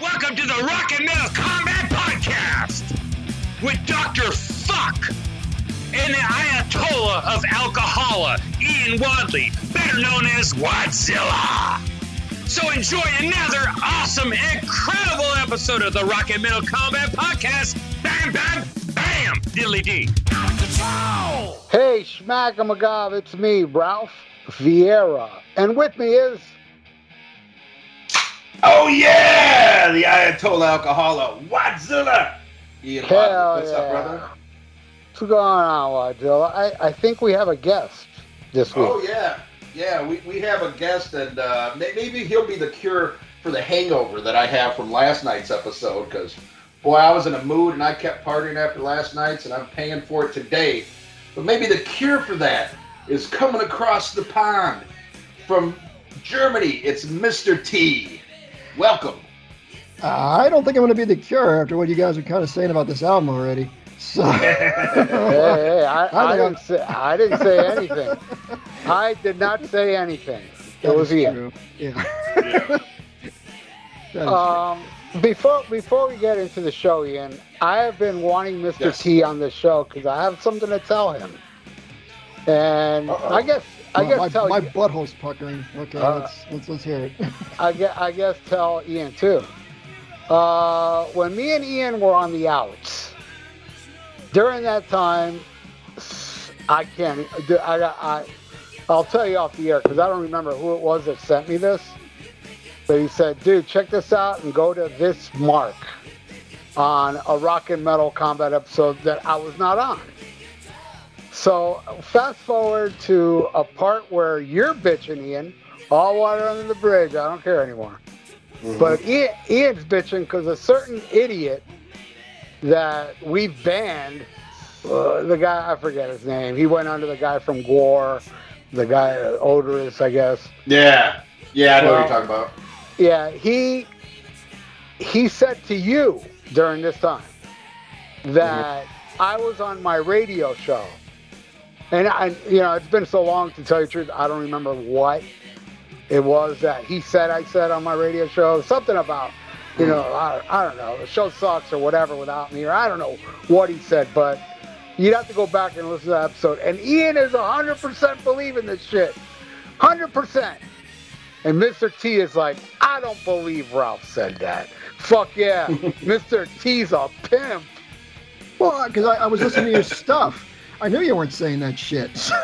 Welcome to the Rock and Metal Combat Podcast with Dr. Fuck and the Ayatollah of Alcohola, Ian Wadley, better known as Wadzilla. So enjoy another awesome, incredible episode of the Rock and Metal Combat Podcast. Bam, bam, bam, diddly dee. Hey, Schmackamagob, it's me, Ralph Vieira. And with me is Oh yeah, the Ayatollah Alcohola, Wadzilla. Ian Hell Wadley, what's yeah. up, brother? What's going on, Wadzilla? I, I think we have a guest this week. Oh yeah, yeah. We, we have a guest, and uh, maybe he'll be the cure for the hangover that I have from last night's episode. Because boy, I was in a mood, and I kept partying after last night's, and I'm paying for it today. But maybe the cure for that is coming across the pond from Germany. It's Mr. T. Welcome. Uh, I don't think I'm going to be the cure after what you guys are kind of saying about this album already. So, Hey, hey, I, I I, didn't say, I didn't say anything. I did not say anything. It was is Ian. Yeah. That is Um, before before we get into the show, Ian, I have been wanting Mr. Yes. T on the show because I have something to tell him. And Uh-oh. I guess I guess my, tell my you, butthole's puckering. Okay, Uh, let's, let's let's hear it. I guess, I guess tell Ian too. Uh, when me and Ian were on the outs, during that time, I can't. I, I, I'll tell you off the air because I don't remember who it was that sent me this. But he said, "Dude, check this out and go to this mark on a rock and metal combat episode that I was not on." So fast forward to a part where you're bitching, Ian. All water under the bridge. I don't care anymore. But Ian, Ian's bitching because a certain idiot that we banned, uh, the guy, I forget his name. He went under the guy from GWAR, the guy, uh, Oderus, I guess. Yeah, yeah, I know what you're talking about. Yeah, he he said to you during this time that I was on my radio show, and I, you know, it's been so long to tell you the truth, I don't remember what it was that he said I said on my radio show. Something about, you know, I, I don't know, the show sucks or whatever without me, or I don't know what he said, but you'd have to go back and listen to that episode. And Ian is 100% believing this shit, 100%. And Mr. T is like, I don't believe Ralph said that. Fuck yeah. Mr. T's a pimp. Well, because I, I was listening to your stuff. I knew you weren't saying that shit.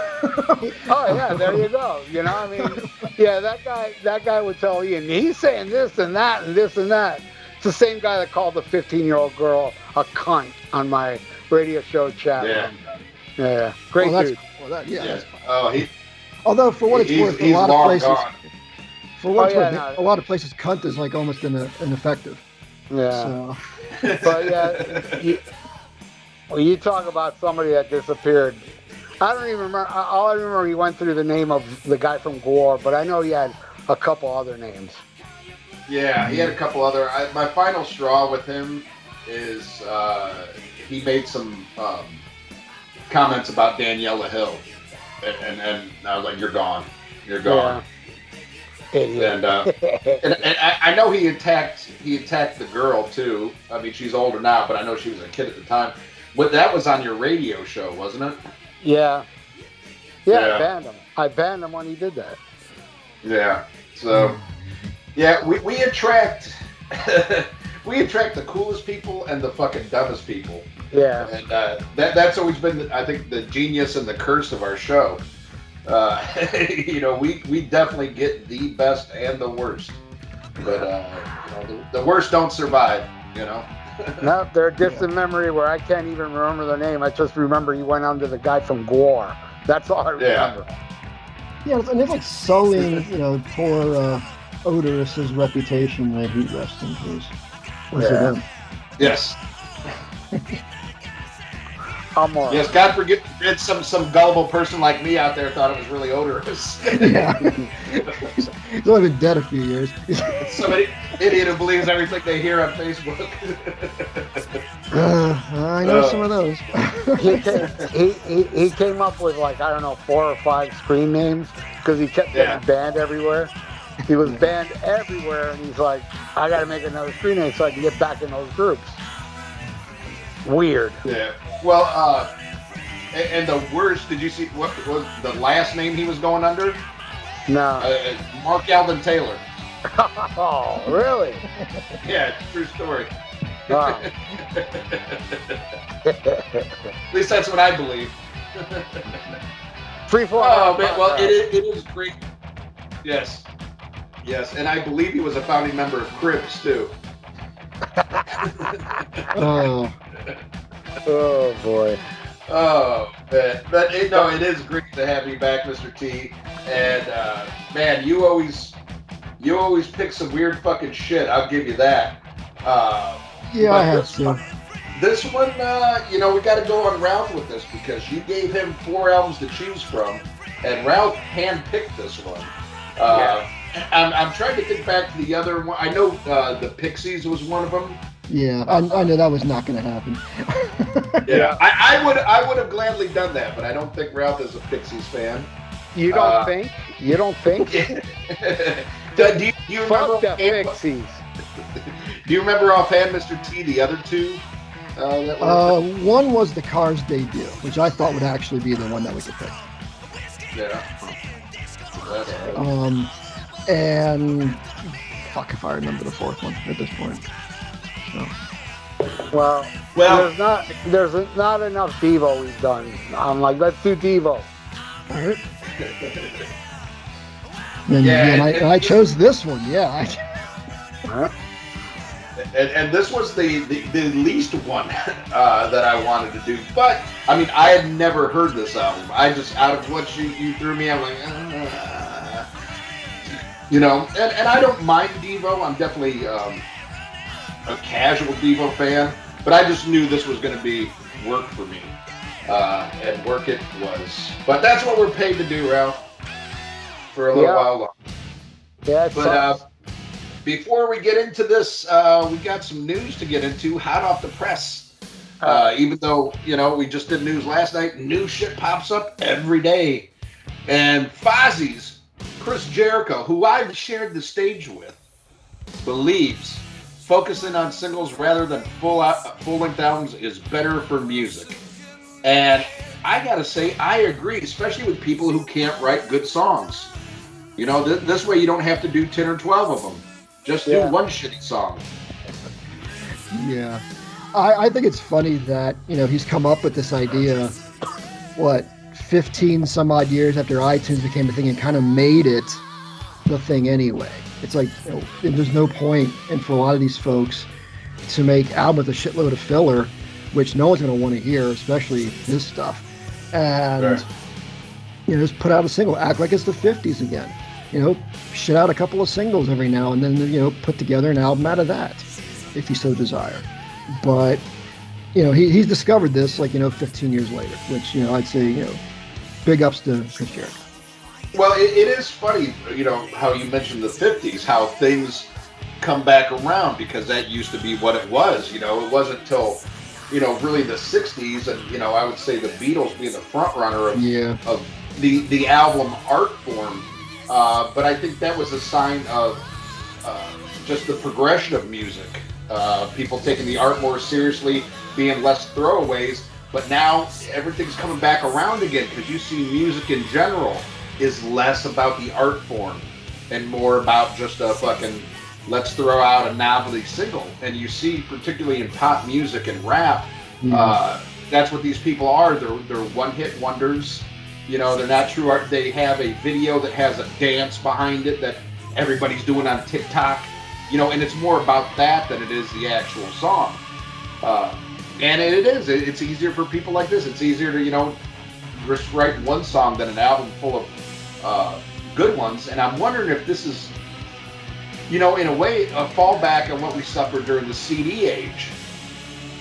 Oh yeah, there you go. You know, I mean, yeah, that guy that guy would tell Ian, he's saying this and that and this and that. It's the same guy that called the 15 year old girl a cunt on my radio show chat. Yeah. room. Yeah. Great well, that's, dude. well, that, yeah. Yeah. that's- Oh, he, Although for what it's worth, a lot of places, gone. for what oh, it's Oh, yeah, worth, no. a lot of places, cunt is like almost in ineffective. Yeah. So, But yeah, you, well, you talk about somebody that disappeared. I don't even remember. I- All I remember, he went through the name of the guy from GWAR, but I know he had a couple other names. Yeah, he had a couple other. I, my final straw with him is uh, he made some um, comments about Daniela Hill, and, and and I was like, "You're gone, you're gone." Idiot. And, uh, And, and I, I know he attacked he attacked the girl too. I mean, she's older now, but I know she was a kid at the time. But that was on your radio show, wasn't it? yeah. Yeah, I banned him. I banned him when he did that. Yeah. So, yeah, we, we attract we attract the coolest people and the fucking dumbest people. Yeah. And uh, that that's always been, I think, the genius and the curse of our show. Uh, you know, we, we definitely get the best and the worst, but uh, you know, the, the worst don't survive. You know. No, they're a distant memory where I can't even remember their name. I just remember he went under the guy from GWAR. That's all I remember. yeah, yeah and it's like sullying, you know, poor uh, Oderus's reputation. May he rest in peace. Was it Yeah. him? Yes. I'm Yes. God forget forbid some some gullible person like me out there thought it was really Oderus. Yeah. He's only been dead a few years. Somebody idiot who believes everything they hear on Facebook. Uh, I know Uh. some of those. he, came, he, he, he came up with like I don't know four or five screen names because he kept getting Yeah. banned everywhere. he was banned everywhere, and he's like, I got to make another screen name so I can get back in those groups. Weird. Yeah. Well, uh, and, and the worst, did you see what was the last name he was going under? No. Uh, Mark Alvin Taylor. oh, really? Yeah, true story. Wow. At least that's what I believe. Free fall. Oh man, well it is, it is great. Yes, yes, and I believe he was a founding member of Cribs too. Oh, Oh boy. Oh man, but it, no, it is great to have you back, Mr. T. And uh, man, you always you always pick some weird fucking shit. I'll give you that. Uh, yeah, I have this to. one- this one, uh, you know, we got to go on Ralph with this because you gave him four albums to choose from, and Ralph handpicked this one. Uh, I'm, I'm trying to think back to the other one. I know uh, the Pixies was one of them. Yeah, I, I know that was not going to happen. Yeah, I, I would I would have gladly done that, but I don't think Ralph is a Pixies fan. You don't Uh, think? You don't think? do, you, do you remember the offhand- Pixies. Do you remember offhand, Mr. T, the other two? Uh, that Uh, one was the Cars debut, which I thought would actually be the one that we could pick. yeah. Um, and fuck if I remember the fourth one at this point. So, Well, Well, there's not there's not enough Devo we've done. I'm like, let's do Devo. all right. And, Yeah, and I, and- and I chose this one. Yeah, I, Huh? and, and this was the, the, the least one uh, that I wanted to do. But I mean, I had never heard this album. I just out of what you, you threw me, I'm like, uh, you know. And, and I don't mind Devo. I'm definitely um, a casual Devo fan. But I just knew this was going to be work for me, uh, and work it was. But that's what we're paid to do, Ralph. For a little Yeah. while longer. Yeah, But uh, before we get into this, uh, we got some news to get into, hot off the press. Uh, even though you know we just did news last night, new shit pops up every day. And Fozzy's Chris Jericho, who I've shared the stage with, believes focusing on singles rather than full out, full length albums is better for music. And I gotta say, I agree, especially with people who can't write good songs. You know, th- this way you don't have to do 10 or 12 of them. Just do Yeah. one shitty song. yeah. I, I think it's funny that you know he's come up with this idea. What, 15 some odd years after iTunes became a thing and kind of made it the thing anyway. It's like you know, there's no point, and for a lot of these folks, to make albums with a shitload of filler, which no one's going to want to hear, especially this stuff. And Sure. you know, just put out a single, act like it's the 50s again. You know, shit out a couple of singles every now and then, you know, put together an album out of that, if you so desire. But, you know, he, he's discovered this, like, you know, 15 years later, which, you know, I'd say, you know, big ups to Chris Jericho. Well, it, it is funny, you know, how you mentioned the 50s, how things come back around because that used to be what it was. You know, it wasn't until, you know, really the 60s and, you know, I would say the Beatles being the front runner of, Yeah. of the, the album art form. Uh, but I think that was a sign of uh, just the progression of music. Uh, people taking the art more seriously, being less throwaways. But now everything's coming back around again because you see music in general is less about the art form and more about just a fucking let's throw out a novelty single. And you see, particularly in pop music and rap, Yeah. uh, that's what these people are. They're they're one hit wonders. You know, they're not true art. They have a video that has a dance behind it that everybody's doing on TikTok. You know, and it's more about that than it is the actual song. Uh, and it is. It's easier for people like this. It's easier to you know just write one song than an album full of uh, good ones. And I'm wondering if this is, you know, in a way, a fallback on what we suffered during the CD age,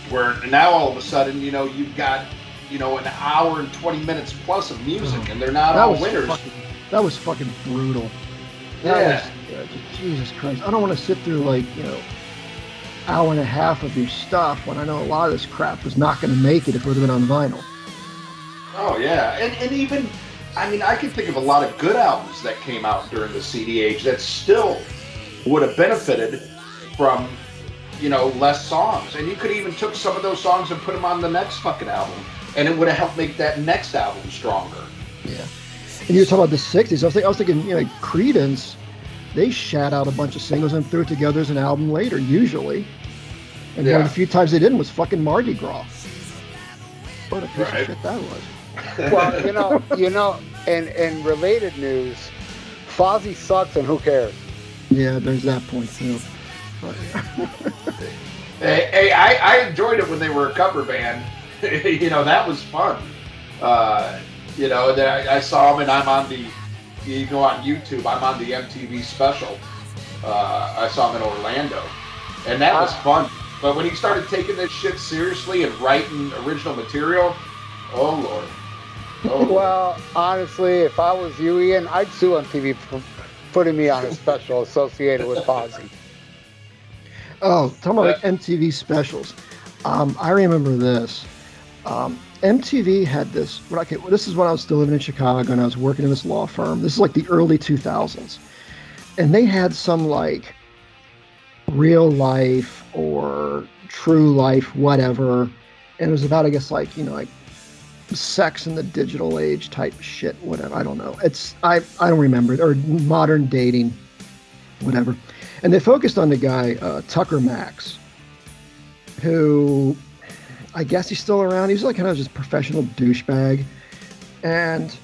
where now all of a sudden, you know, you've got, you know, an hour and 20 minutes plus of music, and they're not that all was winners. fucking, that was fucking brutal. That Yeah. was, uh, Jesus Christ. I don't want to sit through like, you know, hour and a half of your stuff when I know a lot of this crap was not going to make it if it would have been on vinyl. Oh yeah, and and even I mean, I can think of a lot of good albums that came out during the CD age that still would have benefited from, you know, less songs. And you could even took some of those songs and put them on the next fucking album, and it would have helped make that next album stronger. Yeah. And you were talking about the '60s. I was, think, I was thinking, you know, Creedence, they shat out a bunch of singles and threw it together as an album later, usually. And one of the few times they didn't was fucking Mardi Gras. What a piece Right. of shit that was. Well, you know, you know, in in related news, Fozzy sucks, and who cares? Yeah, there's that point too. But, Hey, hey I, I enjoyed it when they were a cover band. you know, that was fun. Uh, you know, and then I, I saw them, and I'm on the, you go on YouTube, I'm on the MTV special. Uh, I saw him in Orlando, and that was fun. But when he started taking this shit seriously and writing original material, oh lord. Oh, Well, honestly, if I was you, Ian, I'd sue MTV for putting me on a special associated with Fozzy. oh, talking about like MTV specials. Um, I remember this. Um, MTV had this. When I, came- this is when I was still living in Chicago and I was working in this law firm. This is like the early 2000s, and they had some like real life or true life, whatever. And it was about, I guess, like you know, like sex in the digital age type shit, whatever. I don't know. It's I I don't remember or modern dating, whatever. And they focused on the guy uh, Tucker Max, who I guess he's still around. He's like kind of just professional douchebag, and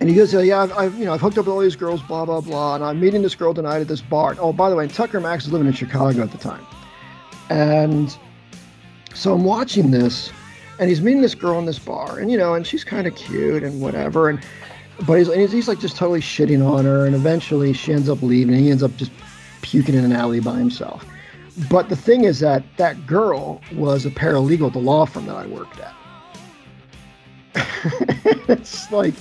and he goes, yeah, I've, I've you know I've hooked up with all these girls, blah blah blah, and I'm meeting this girl tonight at this bar. Oh, by the way, Tucker Max is living in Chicago at the time, and so I'm watching this, and he's meeting this girl in this bar, and you know, and she's kind of cute and whatever, and but he's, he's he's like just totally shitting on her, and eventually she ends up leaving. And he ends up just puking in an alley by himself. But the thing is that that girl was a paralegal at the law firm that I worked at. it's like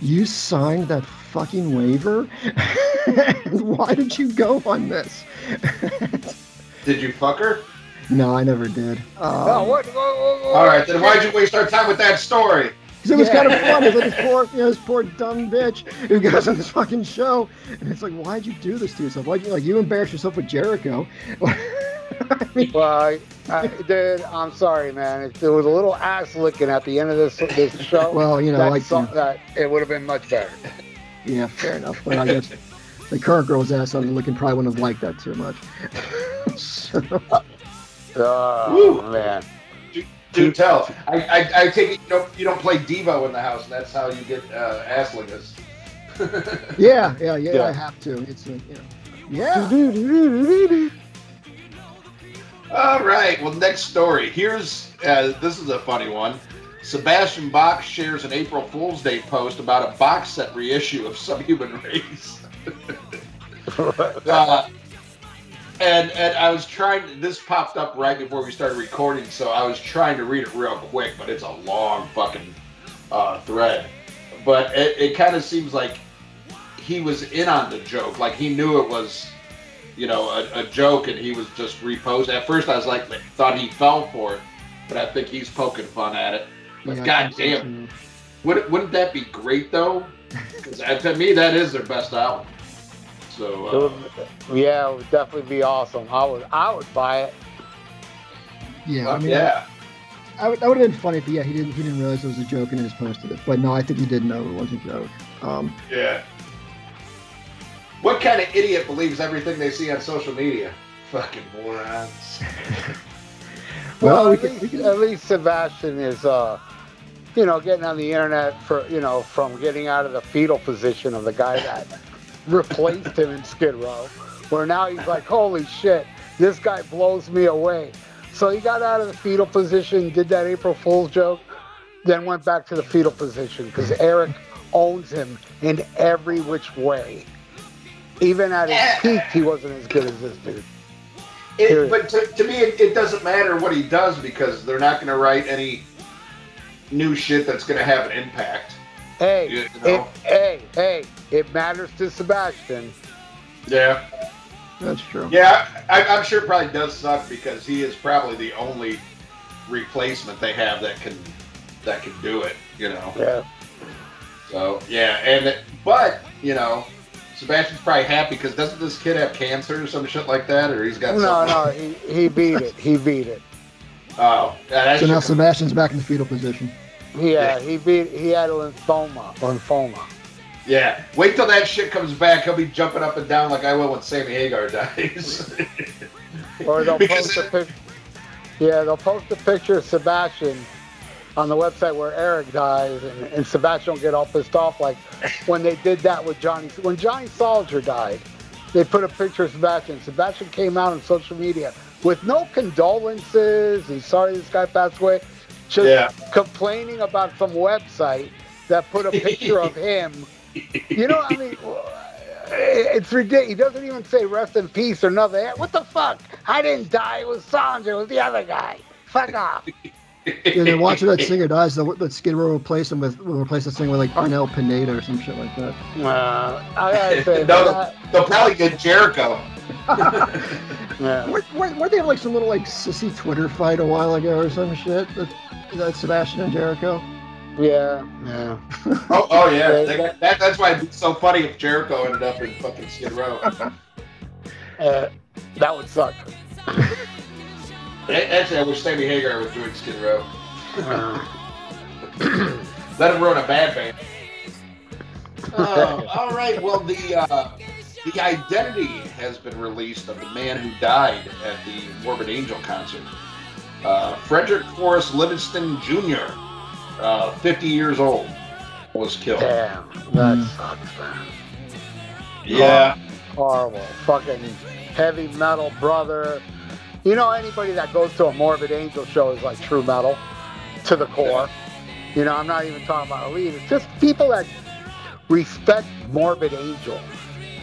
you signed that fucking waiver. Why did you go on this? Did you fuck her? No, I never did. Um, Oh, what? what- what- what- All right, then why'd you waste our time with that story? 'Cause it was Yeah. kind of fun. It's like this poor, you know, this poor dumb bitch who goes on this fucking show, and it's like, why'd you do this to yourself? Why'd you like you embarrass yourself with Jericho? I mean, Well, I, I, dude, I'm sorry, man. If there was a little ass licking at the end of this this show, well, you know, that, like so- that it would have been much better. yeah, fair enough. But I guess the current girl's ass on the looking probably wouldn't have liked that too much. so, Oh Woo. man. Do tell. I, I, I take it you don't you don't play Devo in the house, and that's how you get uh, ass yeah, yeah, yeah, Yeah. I have to. It's a, you know, yeah. All right. Well, next story. Here's uh, this is a funny one. Sebastian Bach shares an April Fool's Day post about a box set reissue of Subhuman Race. uh, and and I was trying. This popped up right before we started recording, so I was trying to read it real quick, but it's a long fucking uh, thread. But it, it kind of seems like he was in on the joke, like he knew it was, you know, a, a joke, and he was just reposting. At first, I was like, thought he fell for it, but I think he's poking fun at it. But Yeah, I god so, damn, wouldn't, wouldn't that be great though? 'Cause, uh, to me, that is their best album. So It uh, would, yeah, it would definitely be awesome. I would, I would buy it. Yeah, I mean, yeah. I would, that would have been funny if yeah he didn't he didn't realize it was a joke and he just posted it. But no, I think he did know it was a joke. Um, Yeah. What kind of idiot believes everything they see on social media? Fucking morons. well, we at, least, we could, at least Sebastian is, uh, you know, getting on the internet for, you know, from getting out of the fetal position of the guy that replaced him in Skid Row, where now he's like, holy shit, this guy blows me away. So he got out of the fetal position, did that April Fool's joke, then went back to the fetal position because Eric owns him in every which way. Even at his peak, he wasn't as good as this dude. It, but to, to me, it, it doesn't matter what he does because they're not going to write any new shit that's going to have an impact. Hey, You it, hey, hey, it matters to Sebastian. Yeah. that's true. Yeah, I, I'm sure it probably does suck because he is probably the only replacement they have that can that can do it. You know. Yeah. So yeah, and but you know, Sebastian's probably happy because doesn't this kid have cancer or some shit like that, or he's got No, something? no, he, he beat it. He beat it. Oh, that So now shit- Sebastian's back in the fetal position. Uh, yeah, he beat. He had a lymphoma. Lymphoma. yeah. Wait till that shit comes back. He'll be jumping up and down like I will when Sammy Hagar dies. Or they'll post a pic. Yeah, they'll post a picture of Sebastian on the website where Eric dies, and, and Sebastian will get all pissed off like when they did that with Johnny. When Johnny Solinger died, they put a picture of Sebastian. Sebastian came out on social media with no condolences. He's sorry this guy passed away. Just Yeah. complaining about some website that put a picture of him. You know, I mean, it's ridiculous. He doesn't even say rest in peace or nothing. What the fuck? I didn't die. It was Sandra. It was the other guy. Fuck off. Yeah, then watching that singer dies, the, the Skid Row replace him with will replace the singer with like Arnel Pineda or some shit like that. Uh, I gotta say, No, that, They'll probably get Jericho. yeah. Were, were, were they have like some little like sissy Twitter fight a while ago or some shit? That, that Sebastian and Jericho. yeah, yeah. Oh, oh yeah. They got, that, that's why it'd be so funny if Jericho ended up in fucking Skid Row. Uh, that would suck. Actually, I wish Sammy Hagar was doing Skid Row. Uh, Let him run a bad band. Uh, all right. Well, the uh, the identity has been released of the man who died at the Morbid Angel concert. Uh, Frederick Forrest Livingston Jr., uh, 50 years old, was killed. damn, that Mm. sucks, man. Yeah. Horrible. Fucking heavy metal brother. You know, anybody that goes to a Morbid Angel show is like true metal to the core. You know, I'm not even talking about elite. It's just people that respect Morbid Angel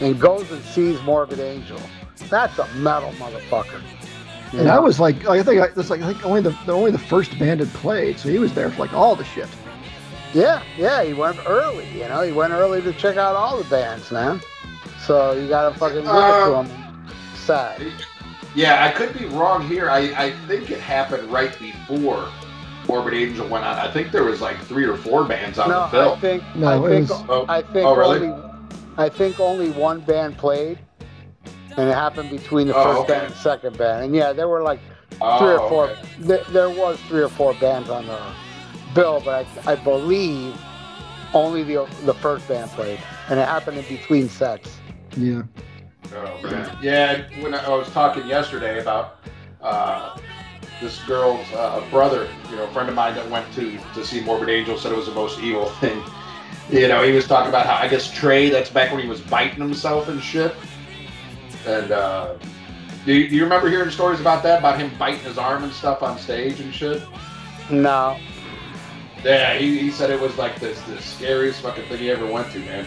and goes and sees Morbid Angel. That's a metal motherfucker. And know? that was like I think I, that's like I think only the, the only the first band had played, so he was there for like all the shit. Yeah, yeah, he went early. You know, he went early to check out all the bands, man. So you gotta fucking give it to Uh, him. Sad. Yeah, I could be wrong here. I, I think it happened right before Morbid Angel went on. I think there was like three or four bands on No, the bill. I think No, I think was- Oh, I think oh, really? only I think only one band played, and it happened between the Oh, first okay. band and second band. And yeah, there were like Oh, three or four. okay. There, there was three or four bands on the bill, but I, I believe only the the first band played, and it happened in between sets. Yeah. Oh, man. Yeah, when I I was talking yesterday about uh, this girl's uh, brother, you know, a friend of mine that went to to see Morbid Angel said it was the most evil thing. You know, he was talking about how I guess Trey, that's back when he was biting himself and shit. And uh, do, you, do you remember hearing stories about that? About him biting his arm and stuff on stage and shit? No, Yeah, he, he said it was like this the scariest fucking thing he ever went to, man.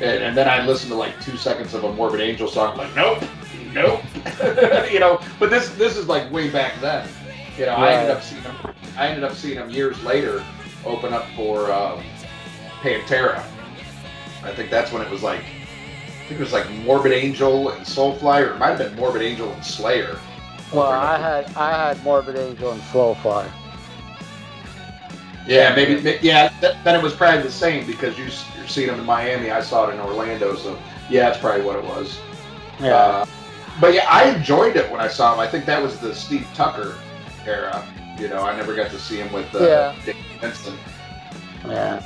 And, and then I listened to like two seconds of a Morbid Angel song, like nope, nope, you know. But this this is like way back then. You know, I ended up seeing him. I ended up seeing him years later, open up for um, Pantera. I think that's when it was like, I think it was like Morbid Angel and Soulfly, or it might have been Morbid Angel and Slayer. well, I had I had Morbid Angel and Soulfly. Yeah, maybe. Yeah, th- then it was probably the same because you you're seeing them in Miami. I saw it in Orlando, so yeah, that's probably what it was. Yeah, Uh, but yeah, I enjoyed it when I saw him. I think that was the Steve Tucker era. You know, I never got to see him with uh, Yeah. Vincent. yeah.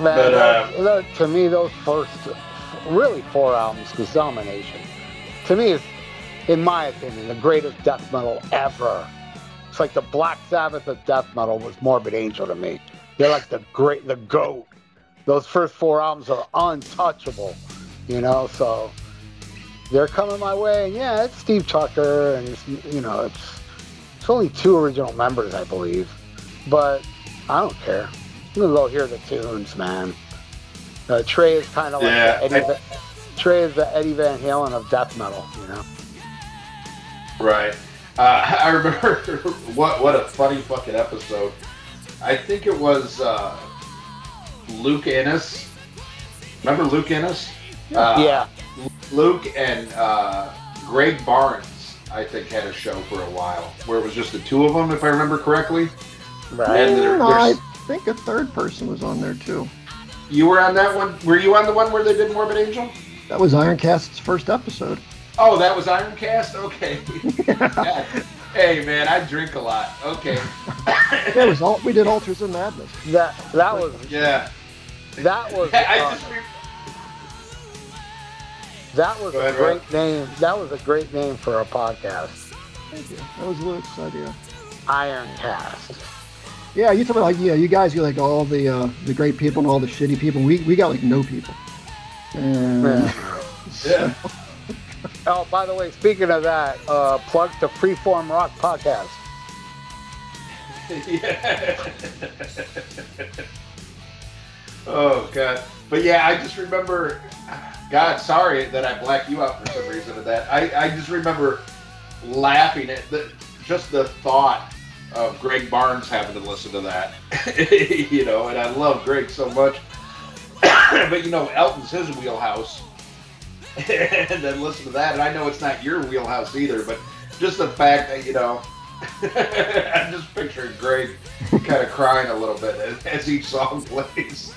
Man, But, uh, those- to me, those first really four albums, because Domination, to me is, in my opinion, the greatest death metal ever. It's like the Black Sabbath of death metal was Morbid Angel to me. They're like the great, the goat. Those first four albums are untouchable, you know. So they're coming my way, and yeah, it's Steve Tucker, and it's, you know, it's it's only two original members, I believe, but I don't care. I'm gonna go hear the tunes, man. Uh, Trey is kind of like Yeah, the Eddie I- Va- Trey is the Eddie Van Halen of death metal, you know. Right. Uh, I remember what what a funny fucking episode. I think it was uh, Luke Ennis. Remember Luke Ennis? Uh, yeah, Luke and uh, Greg Barnes, I think, had a show for a while where it was just the two of them, if I remember correctly. right. and they're- they're- think a third person was on there too. You were on that one. Were you on the one where they did Morbid Angel? That was Ironcast's first episode. Oh, that was Ironcast. Okay. Yeah. Hey man, I drink a lot. Okay. Yeah, it was all, we did Altars of Madness. That that was yeah. that was I uh, just. Re- that was Go a ahead, Rob. great name. That was a great name for a podcast. Thank you. That was Luke's idea. Ironcast. Yeah, you talk about like yeah, you guys get like all the uh, the great people and all the shitty people. We we got like no people. And Yeah. yeah. Oh, by the way, speaking of that, uh, plug to Freeform Rock podcast. yeah. oh god. But yeah, I just remember. God, sorry that I blacked you out for some reason of that. I, I just remember laughing at the just the thought of Greg Barnes having to listen to that. you know, and I love Greg so much. but you know, Elton's his wheelhouse. and then listen to that, and I know it's not your wheelhouse either, but just the fact that you know, I'm just picturing Greg kind of crying a little bit as, as each song plays.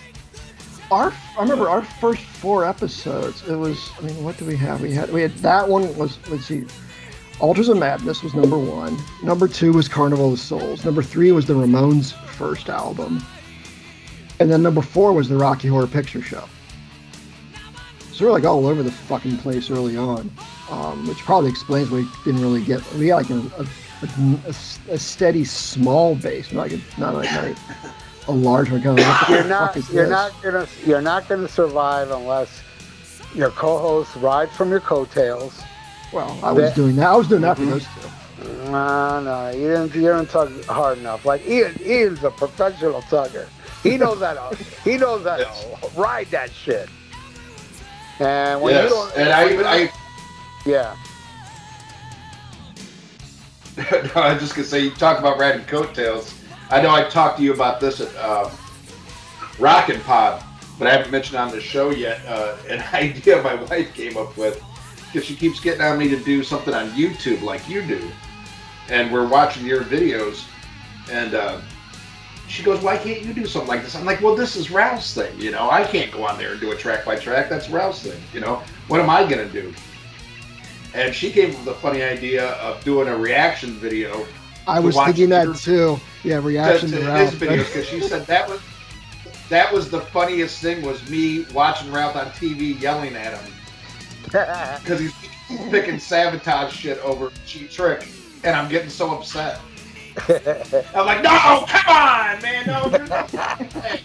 our I remember our first four episodes. It was I mean, what do we have? We had we had that one was let's see, Altars of Madness was number one. Number two was Carnival of Souls. Number three was the Ramones' first album, and then number four was the Rocky Horror Picture Show. So we're like all over the fucking place early on, um, which probably explains why we didn't really get. We got like a, a, a, a steady small base, not like a, not like, not a large one. Kind of like, You're not. You're this? not gonna. You're not gonna survive unless your co-host rides from your coattails. Well, I was That- doing that. I was doing that for those two. No, no, you didn't. You didn't tug hard enough. Like Ian. Ian's a professional tugger. He knows that. he knows that. Yes. Ride that shit. And when you don't. and I, you- I, Yeah. no, I'm just gonna say you talk about riding coattails. I know I talked to you about this at um, Rockin' Pod, but I haven't mentioned on the show yet. Uh, an idea my wife came up with because she keeps getting on me to do something on YouTube like you do, and we're watching your videos, and uh, she goes, "Why can't you do something like this?" I'm like, "Well, this is Ralph's thing, you know. I can't go on there and do a track by track. That's Ralph's thing, you know. What am I gonna do?" And she came up with the funny idea of doing a reaction video I To was thinking that too. Yeah, reaction to to, his Ralph. videos because she said that was that was the funniest thing was me watching Ralph on TV yelling at him because he's picking sabotage shit over cheap trick, and I'm getting so upset. I'm like, no, come on, man, no, there's no fucking way,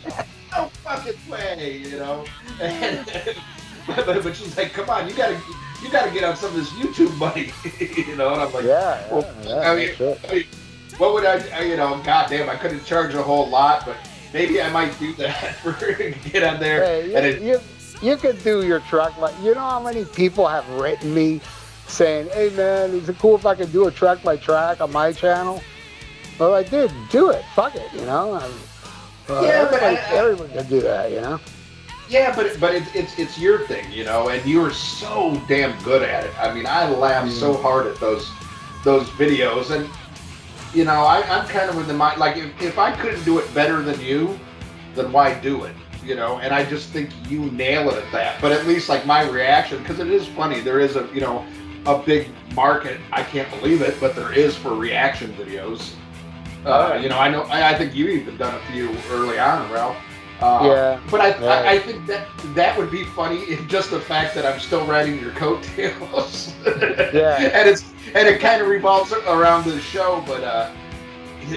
no fucking way, you know. And, but, she's like, come on, you gotta, you gotta get on some of this YouTube money, you know. And I'm like, yeah. Yeah. Well, yeah, I mean, sure. I mean, what would I, you know, goddamn, I couldn't charge a whole lot, but maybe I might do that for get on there. Hey, and it, you, you could do your track like you know how many people have written me saying, "Hey man, is it cool if I could do a track by track on my channel?" Well, I did do it. Fuck it, you know. I- uh, Yeah, but I- I- everyone can do that, you know. yeah, but but it's it's it's your thing, you know, and you're so damn good at it. I mean, I laugh so hard at those those videos, and you know, I, I'm kind of in the mind like if, if I couldn't do it better than you, then why do it? You know, and I just think you nail it at that. But at least like my reaction, because it is funny. There is a you know a big market. I can't believe it, but there is for reaction videos. Uh, you know, I know. I, I think you even done a few early on, Ralph. Uh, Yeah. But I, Yeah. I, I think that that would be funny if just the fact that I'm still riding your coattails. Yeah. and it's and it kind of revolves around the show, but uh,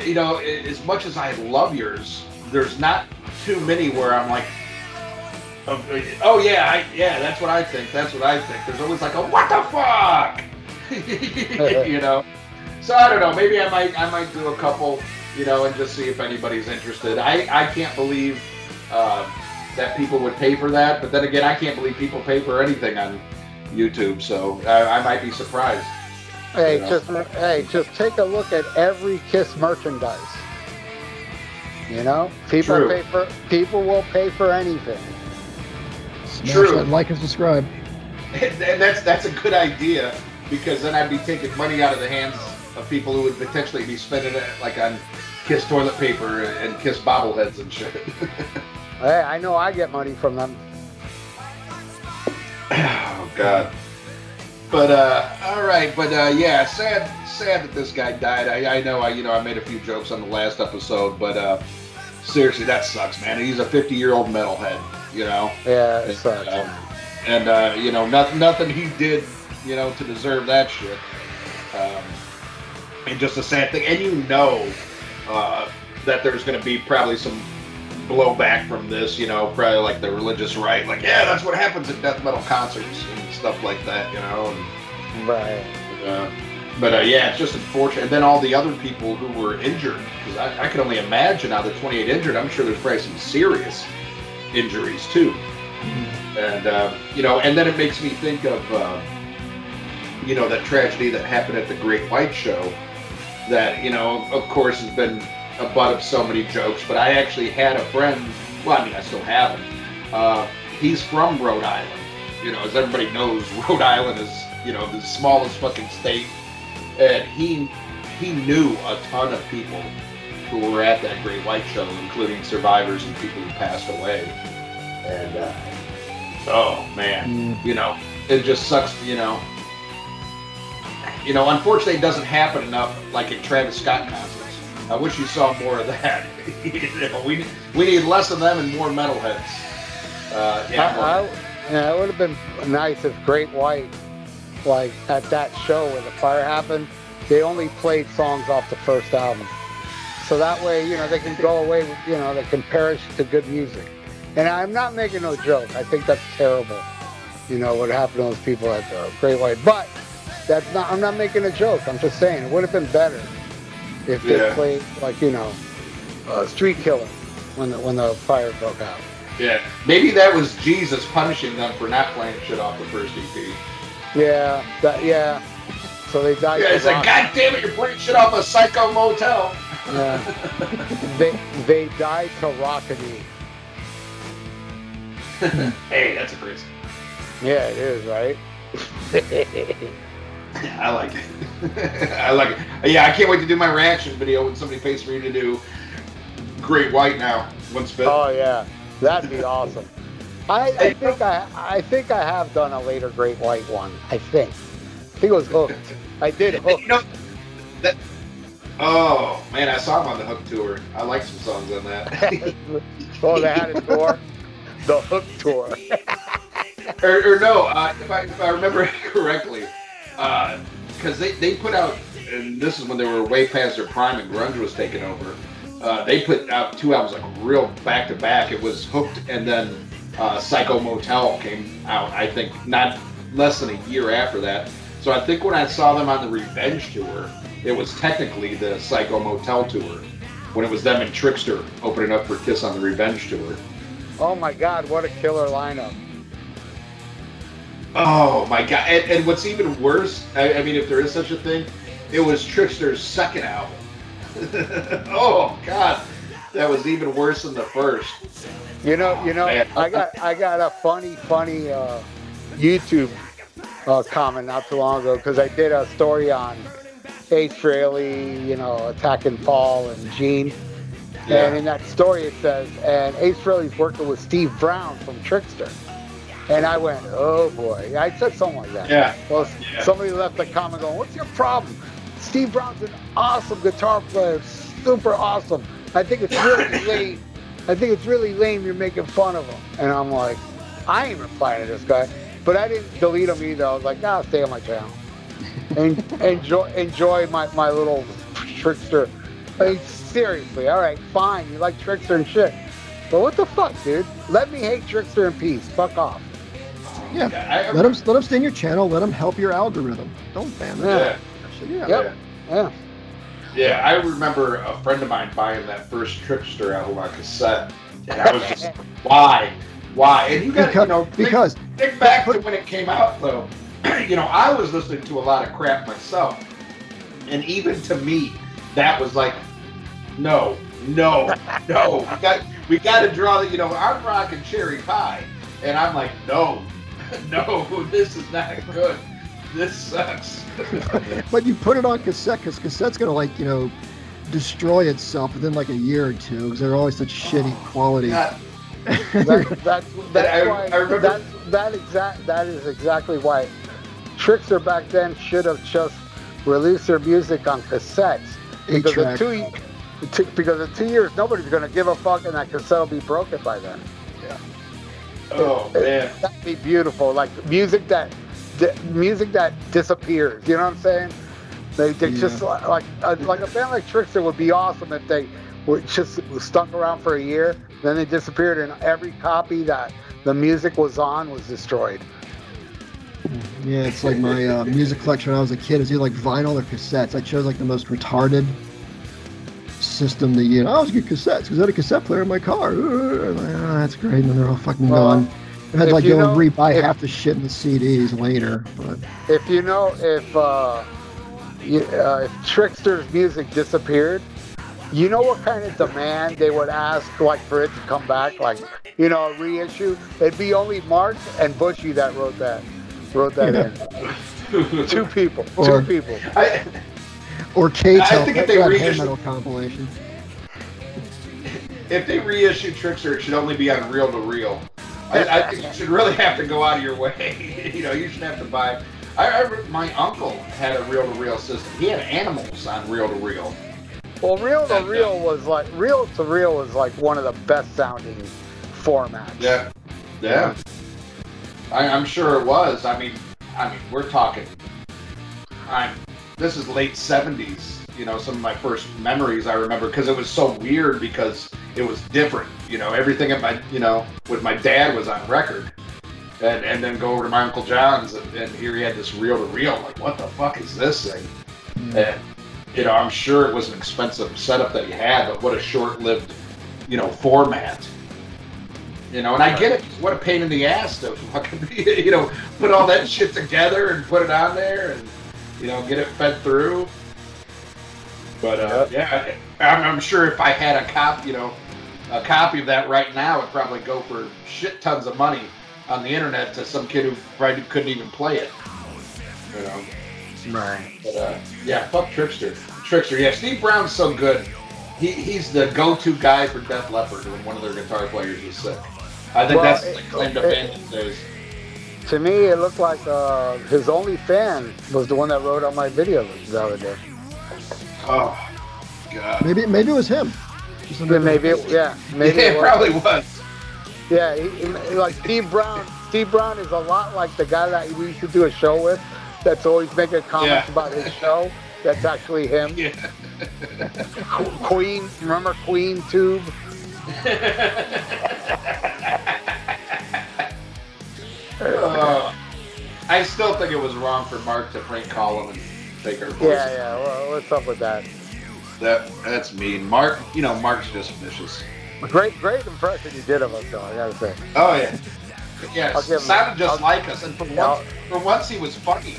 you know, as much as I love yours, there's not too many where I'm like, oh, yeah, I, yeah, that's what I think. That's what I think. There's always like a what the fuck, you know. So I don't know. Maybe I might I might do a couple, you know, and just see if anybody's interested. I I can't believe uh, that people would pay for that, but then again, I can't believe people pay for anything on YouTube. So I, I might be surprised. Hey, Yeah. just hey, just take a look at every Kiss merchandise. You know, people True. pay for people will pay for anything. Smash True. that like and subscribe. And, and that's that's a good idea because then I'd be taking money out of the hands of people who would potentially be spending it like on Kiss toilet paper and Kiss bobbleheads and shit. Hey, I know I get money from them. Oh God. But uh, all right, but uh, yeah, sad, sad that this guy died. I, I know, I you know, I made a few jokes on the last episode, but uh, seriously, that sucks, man. He's a 50 year old metalhead, you know. Yeah, it And, sucks. uh, and uh, you know, nothing, nothing he did, you know, to deserve that shit. Um, and just a sad thing. And you know uh, that there's going to be probably some blowback from this. You know, probably like the religious right, like yeah, that's what happens at death metal concerts and stuff like that. You know. And, right. uh, but uh, yeah, it's just unfortunate. And then all the other people who were injured, because I, I can only imagine now the 28 injured. I'm sure there's probably some serious injuries too. And uh, you know, and then it makes me think of uh, you know that tragedy that happened at the Great White Show. That you know, of course, has been a butt of so many jokes. But I actually had a friend. Well, I mean, I still have him. Uh, he's from Rhode Island. You know, as everybody knows, Rhode Island is you know the smallest fucking state, and he he knew a ton of people who were at that Great White Show, including survivors and people who passed away. And uh, oh man, you know, it just sucks. You know, you know, unfortunately, it doesn't happen enough like at Travis Scott concerts. I wish you saw more of that. you know, we we need less of them and more metalheads. Uh, yeah, I, yeah, it would have been nice if Great White, like at that show where the fire happened, they only played songs off the first album. So that way, you know, they can go away with, you know, they can perish to good music. And I'm not making no joke. I think that's terrible. You know, what happened to those people at the Great White. But that's not, I'm not making a joke. I'm just saying it would have been better if they Yeah. played, like, you know, uh, Street Killer when the, when the fire broke out. Yeah, maybe that was Jesus punishing them for not playing shit off the first EP. Yeah, that, yeah. So they died. Yeah, it's like, rock- God damn it, you're playing shit off a Psycho Motel. Yeah. they they died to Rockety. Hey, that's a great. Yeah, it is right. Yeah, I like it. I like it. Yeah, I can't wait to do my reaction video when somebody pays for you to do Great White now. Once Bitten. oh yeah, that'd be awesome. I, I think I I think I have done a later Great White one. I think. I think it was Hooked. I did Hooked. You know that. Oh man, I saw him on the Hook tour. I like some songs on that. oh, they had a tour. The Hook tour. or, or no, uh, if I if I remember correctly, because they they put out, and this is when they were way past their prime and grunge was taking over. Uh, they put out two albums like real back to back. It was Hooked and then uh, Psycho Motel came out. I think not less than a year after that. So I think when I saw them on the Revenge tour, it was technically the Psycho Motel tour. When it was them and Trixter opening up for Kiss on the Revenge tour. Oh my God, what a killer lineup. Oh my god! And, and what's even worse, I, I mean, if there is such a thing, it was Trixter's second album. oh god, that was even worse than the first. You know, you know, Man. I got I got a funny, funny uh, YouTube uh, comment not too long ago because I did a story on Ace Frehley, you know, attacking Paul and Gene. Yeah. And in that story it says, and Ace Frehley's working with Steve Brown from Trixter. And I went, oh boy. I said something like that. Yeah. Well, Yeah. somebody left a comment going, what's your problem? Steve Brown's an awesome guitar player, super awesome. I think it's really lame. I think it's really lame you're making fun of him. And I'm like, I ain't replying to this guy. But I didn't delete him either. I was like, nah, stay on my channel. And enjoy enjoy my, my little Trixter. I mean, seriously, all right, fine. You like Trixter and shit. But what the fuck, dude? Let me hate Trixter in peace. Fuck off. Yeah. I, I, Let him let them stay in your channel. Let him help your algorithm. Don't ban them. Yeah. Yeah, Yeah. Yep. Yeah. yeah. I remember a friend of mine buying that first Trixter album on cassette, and I was just, why, why? And you got to, you Because, know, think- because think back to when it came out though you know i was listening to a lot of crap myself and even to me that was like no no no we got we got to draw the you know i'm rocking cherry pie and i'm like no no this is not good this sucks but you put it on cassette because cassette's gonna like you know destroy itself within like a year or two because they're always such shitty oh. quality. God, That, that's that's I- why I remember- that that exact that is exactly why Trixter back then should have just released their music on cassettes because in Eight-track. two two- because in two years nobody's gonna give a fuck and that cassette will be broken by then. Yeah. Oh man. That'd be beautiful. Like music that music that disappears. You know what I'm saying? They, they just like like a, like a band like Trixter would be awesome if they were just stuck around for a year, then they disappeared, and every copy that the music was on was destroyed. Yeah, it's like my uh, music collection when I was a kid. It was either like vinyl or cassettes. I chose like the most retarded system to use. I always get cassettes because I had a cassette player in my car. Like, oh, that's great. And then they're all fucking Well, gone. I had to if like you go and know- rebuy if- half the shit in the CDs later. But If you know if uh, you, uh, if Trixter's music disappeared, you know what kind of demand they would ask like for it to come back, like you know a reissue. It'd be only Mark and Bushy that wrote that wrote that in. Two people. Or- two people. I, or K I Tel think if they reissue- metal compilation. if they reissue Trixter, it should only be on reel to reel. I, I think you should really have to go out of your way. you know, you should have to buy. I, I my uncle had a reel to reel system. He had animals on reel to reel. Well, reel to reel was like reel to reel was like one of the best sounding formats. Yeah, yeah. I, I'm sure it was. I mean, I mean, we're talking. I'm. This is late '70s. You know, some of my first memories I remember because it was so weird because it was different. You know, everything at my, you know, with my dad was on record, and and then go over to my uncle John's and, and here he had this reel to reel. Like, what the fuck is this thing? And you know, I'm sure it was an expensive setup that he had, but what a short-lived, you know, format. You know, and I get it. What a pain in the ass to fucking, you know, put all that shit together and put it on there and, you know, get it fed through. But uh, yeah, I'm, I'm sure if I had a cop, you know, a copy of that right now, it'd probably go for shit tons of money on the internet to some kid who probably couldn't even play it. You know. Right. But uh, yeah, fuck Trixter. Trixter, yeah. Steve Brown's so good. He, he's the go-to guy for Def Leppard when one of their guitar players is sick. I think Well, that's it- the claim to fame these days. To me, it looked like uh, his only fan was the one that wrote on my video the other day. Oh, God. Maybe maybe it was him. Just Yeah, maybe, it, yeah, maybe yeah, it it probably was. Yeah, he, he- like Steve Brown. Steve Brown is a lot like the guy that we used to do a show with. That's always making comments Yeah. about his show. That's actually him. Yeah. Queen, remember Queen Tube? Uh, I still think it was wrong for Mark to prank call him and take her voice. Yeah, yeah. Well, what's up with that? That that's mean. Mark, you know, Mark's just vicious. Great, great impression you did of us, though. I gotta say. Oh yeah. Yeah, him- sounded just I'll- like us, and for once, for once he was funny.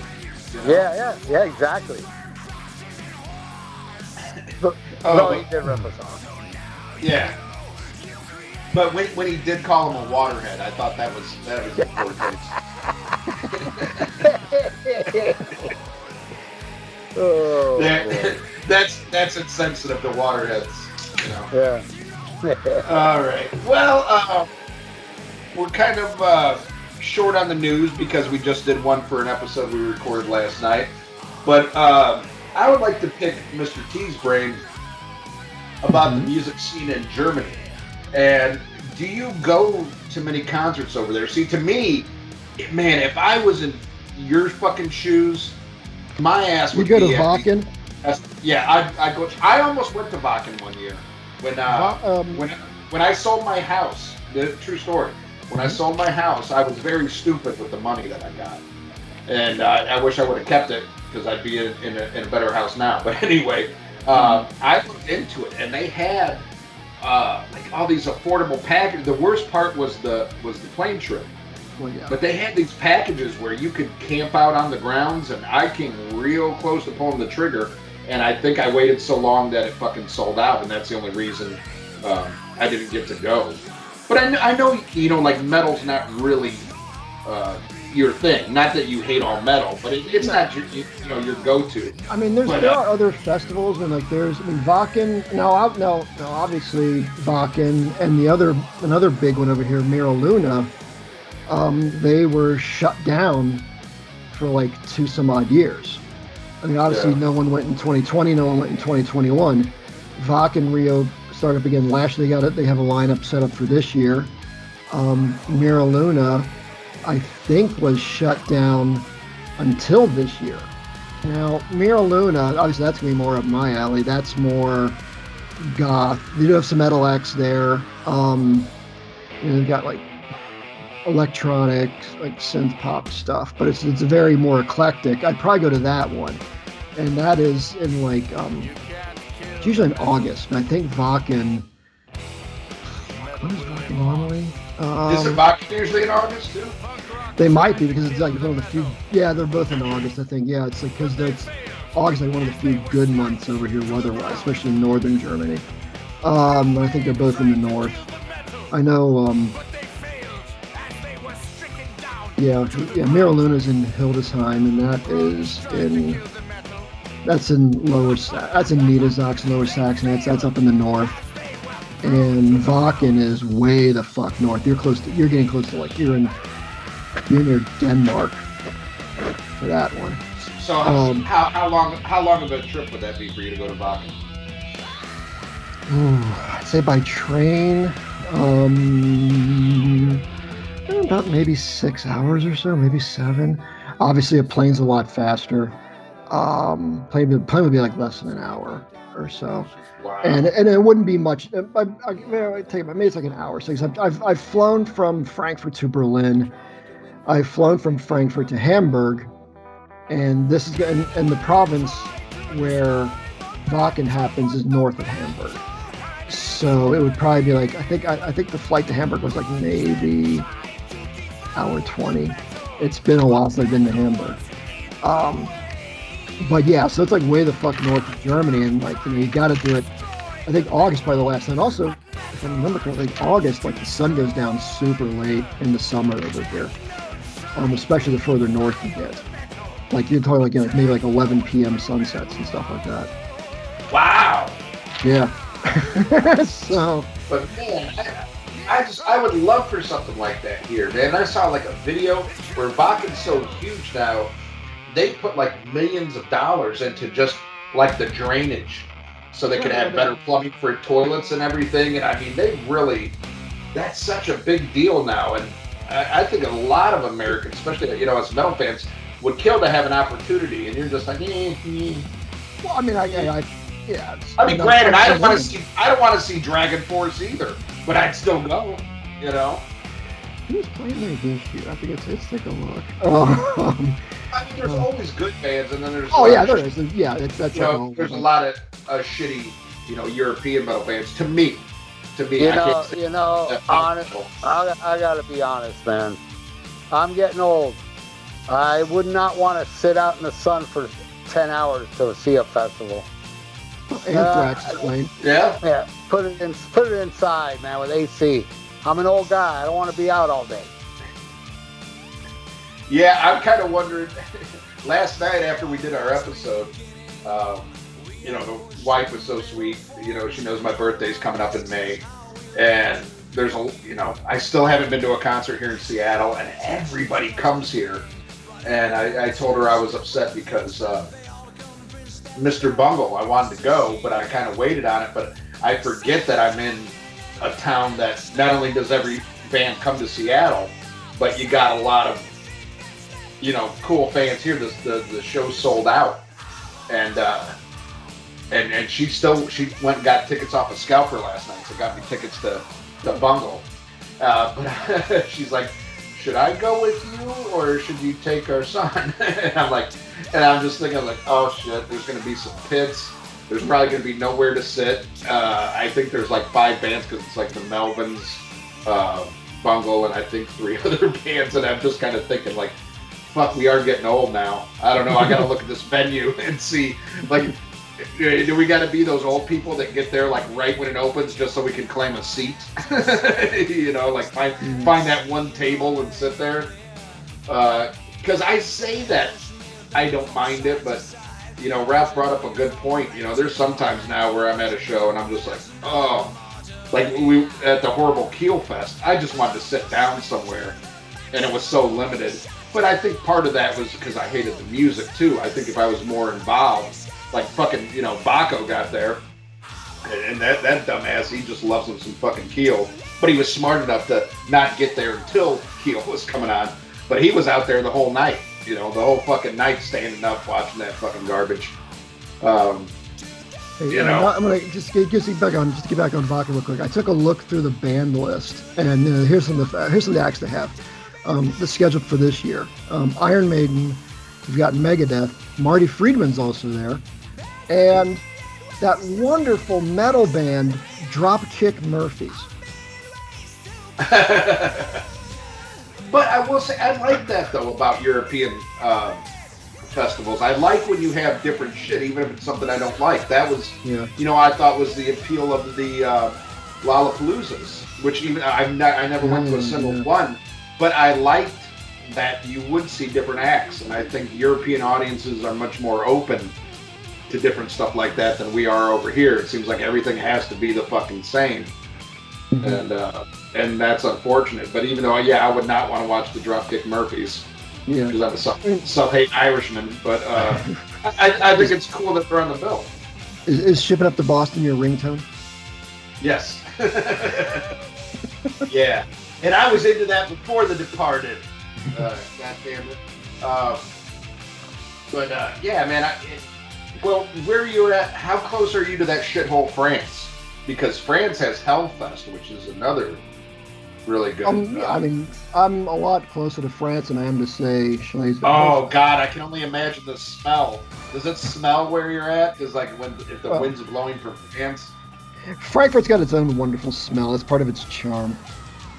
you know? Yeah, yeah, yeah. Exactly. Oh, no, he did rip us off. Yeah. But when, when he did call him a waterhead, I thought that was that was taste. oh, That- that's that's insensitive to waterheads. You know. yeah. All right. Well, uh, we're kind of uh, short on the news because we just did one for an episode we recorded last night. But um, I would like to pick Mr. T's brain about the music scene in Germany. And do you go to many concerts over there? See, to me, man, if I was in your fucking shoes, my ass would You go to Wacken. yeah, I, I go. I almost went to Wacken one year when uh, Va- um, when when I sold my house. The true story. When I sold my house, I was very stupid with the money that I got, and uh, I wish I would have kept it because I'd be in, in, a, in a better house now. But anyway, uh, I looked into it, and they had uh, like all these affordable packages. The worst part was the was the plane trip. Well, yeah. But they had these packages where you could camp out on the grounds, and I came real close to pulling the trigger, and I think I waited so long that it fucking sold out, and that's the only reason um, I didn't get to go. But I, kn- I know, you know, like metal's not really uh, your thing. Not that you hate all metal, but it, it's not your you, you know your go-to. I mean, there's But, there uh, are other festivals and like there's I mean Wacken. No, no, no. Obviously Wacken and the other another big one over here, M'era Luna. Um, they were shut down for like two some odd years. I mean, obviously Yeah. no one went in 2020, no one went in 2021. Wacken Rio started up again last year. They got it. They have a lineup set up for this year. Um, M'era Luna, I think, was shut down until this year. Now, M'era Luna, obviously that's gonna be more up my alley. That's more goth. They do have some metal acts there. Um, you know, they've got like electronic, like synth pop stuff, but it's it's very more eclectic. I'd probably go to that one, and that is in like um, it's usually in August. And I think Wacken. When is Wacken normally? Um, Is it Wacken usually in August too? they might be because it's like one of the few. Yeah, they're both in August. I think. Yeah, it's like because it's August, like one of the few good months over here weather-wise, especially in northern Germany. Um, I think they're both in the north. I know. Um, yeah, yeah. Luna's in Hildesheim, and that is in. That's in lower. That's in Niedersachsen, lower Saxon. That's that's up in the north. And Wacken is way the fuck north. You're close to. You're getting close to like you're in. You're near Denmark for that one. So Um, how, how long how long of a trip would that be for you to go to Wacken? I'd say by train, um, about maybe six hours or so, maybe seven. Obviously, a plane's a lot faster. Um, plane, would- plane would be like less than an hour or so, Wow. and and it wouldn't be much. I, I, I, I take maybe it's like an hour. So I've, I've I've flown from Frankfurt to Berlin. I've flown from Frankfurt to Hamburg, and this is and, and the province where Wacken happens is north of Hamburg. So it would probably be like I think I, I think the flight to Hamburg was like maybe hour twenty. It's been a while since I've been to Hamburg. Um, but yeah, so it's like way the fuck north of Germany, and like you know you got to do it. I think August by the last time. Also, if I remember correctly, August like the sun goes down super late in the summer over here, um, especially the further north you get. Like you're talking like, you know, like maybe like 11 p.m. sunsets and stuff like that. wow. Yeah. so But man, I, I just I would love for something like that here, man. I saw like a video where Wacken's so huge now, they put like millions of dollars into just like the drainage, so they could have better plumbing for toilets and everything. And I mean, they really that's such a big deal now, and I, I think a lot of Americans, especially you know as metal fans, would kill to have an opportunity. And you're just like, eh, eh. well, I mean, I, I, I yeah. I mean, granted, I don't want to see I don't want to see Dragon Force either, but I'd still go. You know. Who's playing there this year? I think it's let's take a look. Um, I mean, there's Oh. always good bands, and then there's oh a lot yeah, of there sh- is. Yeah, that's that's You know, there's a lot of uh, shitty, you know, European metal bands. To me, to me, You I know, can't say you know, honest. I, I gotta be honest, man. I'm getting old. I would not want to sit out in the sun for 10 hours to see a festival. Anthrax Uh, is playing. Yeah, Yeah, put it in, put it inside, man, with AC. I'm an old guy. I don't want to be out all day. yeah. I'm kind of wondering. last night after we did our episode, um, you know, the wife was so sweet. You know, she knows my birthday's coming up in May, and there's a, you know, I still haven't been to a concert here in Seattle, and everybody comes here. And I, I told her I was upset because uh, Mr. Bungle, I wanted to go, but I kind of waited on it. But I forget that I'm in a town that not only does every band come to Seattle, but you got a lot of you know cool fans here. The the, the show sold out, and uh, and and she still she went and got tickets off of Scalper last night, so got me tickets to the Bungle. Uh, but she's like, should I go with you or should you take our son? and I'm like, and I'm just thinking like, oh shit, there's gonna be some pits. There's probably gonna be nowhere to sit. Uh, I think there's like five bands because it's like the Melvins, uh, Bungle, and I think three other bands. And I'm just kind of thinking like, fuck, we are getting old now. I don't know. I gotta look at this venue and see like. Do we got to be those old people that get there like right when it opens just so we can claim a seat? you know, like find find that one table and sit there. because I say that I don't mind it, but you know, Ralph brought up a good point. You know, there's sometimes now where I'm at a show and I'm just like, oh, like we at the horrible Keel Fest. I just wanted to sit down somewhere, and it was so limited. But I think part of that was because I hated the music too. I think if I was more involved, like fucking, you know, Baco got there, and that that dumbass, he just loves him some fucking Keel. But he was smart enough to not get there until Keel was coming on. But he was out there the whole night, you know, the whole fucking night standing up watching that fucking garbage. Um, Hey, You I'm know. I'm gonna just get, just get back on just get back on Vodka real quick. I took a look through the band list, and uh, here's some of the here's some of the acts they have. Um, the schedule for this year: um, Iron Maiden, we've got Megadeth, Marty Friedman's also there, and that wonderful metal band Dropkick Murphys. But I will say, I like that though about European um, festivals. I like when you have different shit, even if it's something I don't like. That was, Yeah. you know, I thought was the appeal of the uh, Lollapaloozas, which even I'm not, I never went to a Mm, single yeah. one, but I liked that you would see different acts, and I think European audiences are much more open to different stuff like that than we are over here. It seems like everything has to be the fucking same and uh, and that's unfortunate. But even though, yeah, I would not want to watch the Dropkick Murphys Yeah. because I'm a South Irishman. But uh, I, I think it's cool that they're on the bill. Is, is shipping up to Boston your ringtone? Yes. yeah, and I was into that before The Departed. Uh, God damn it. Um, but uh, yeah, man. I, it, well, where are you're at, how close are you to that shithole France? Because France has Hellfest, which is another really good. Um, uh, I mean, I'm a lot closer to France than I am to say. Oh God, I can only imagine the smell. Does it smell where you're at? Because like when if the Well- wind's blowing from France. Frankfurt's got its own wonderful smell. It's part of its charm.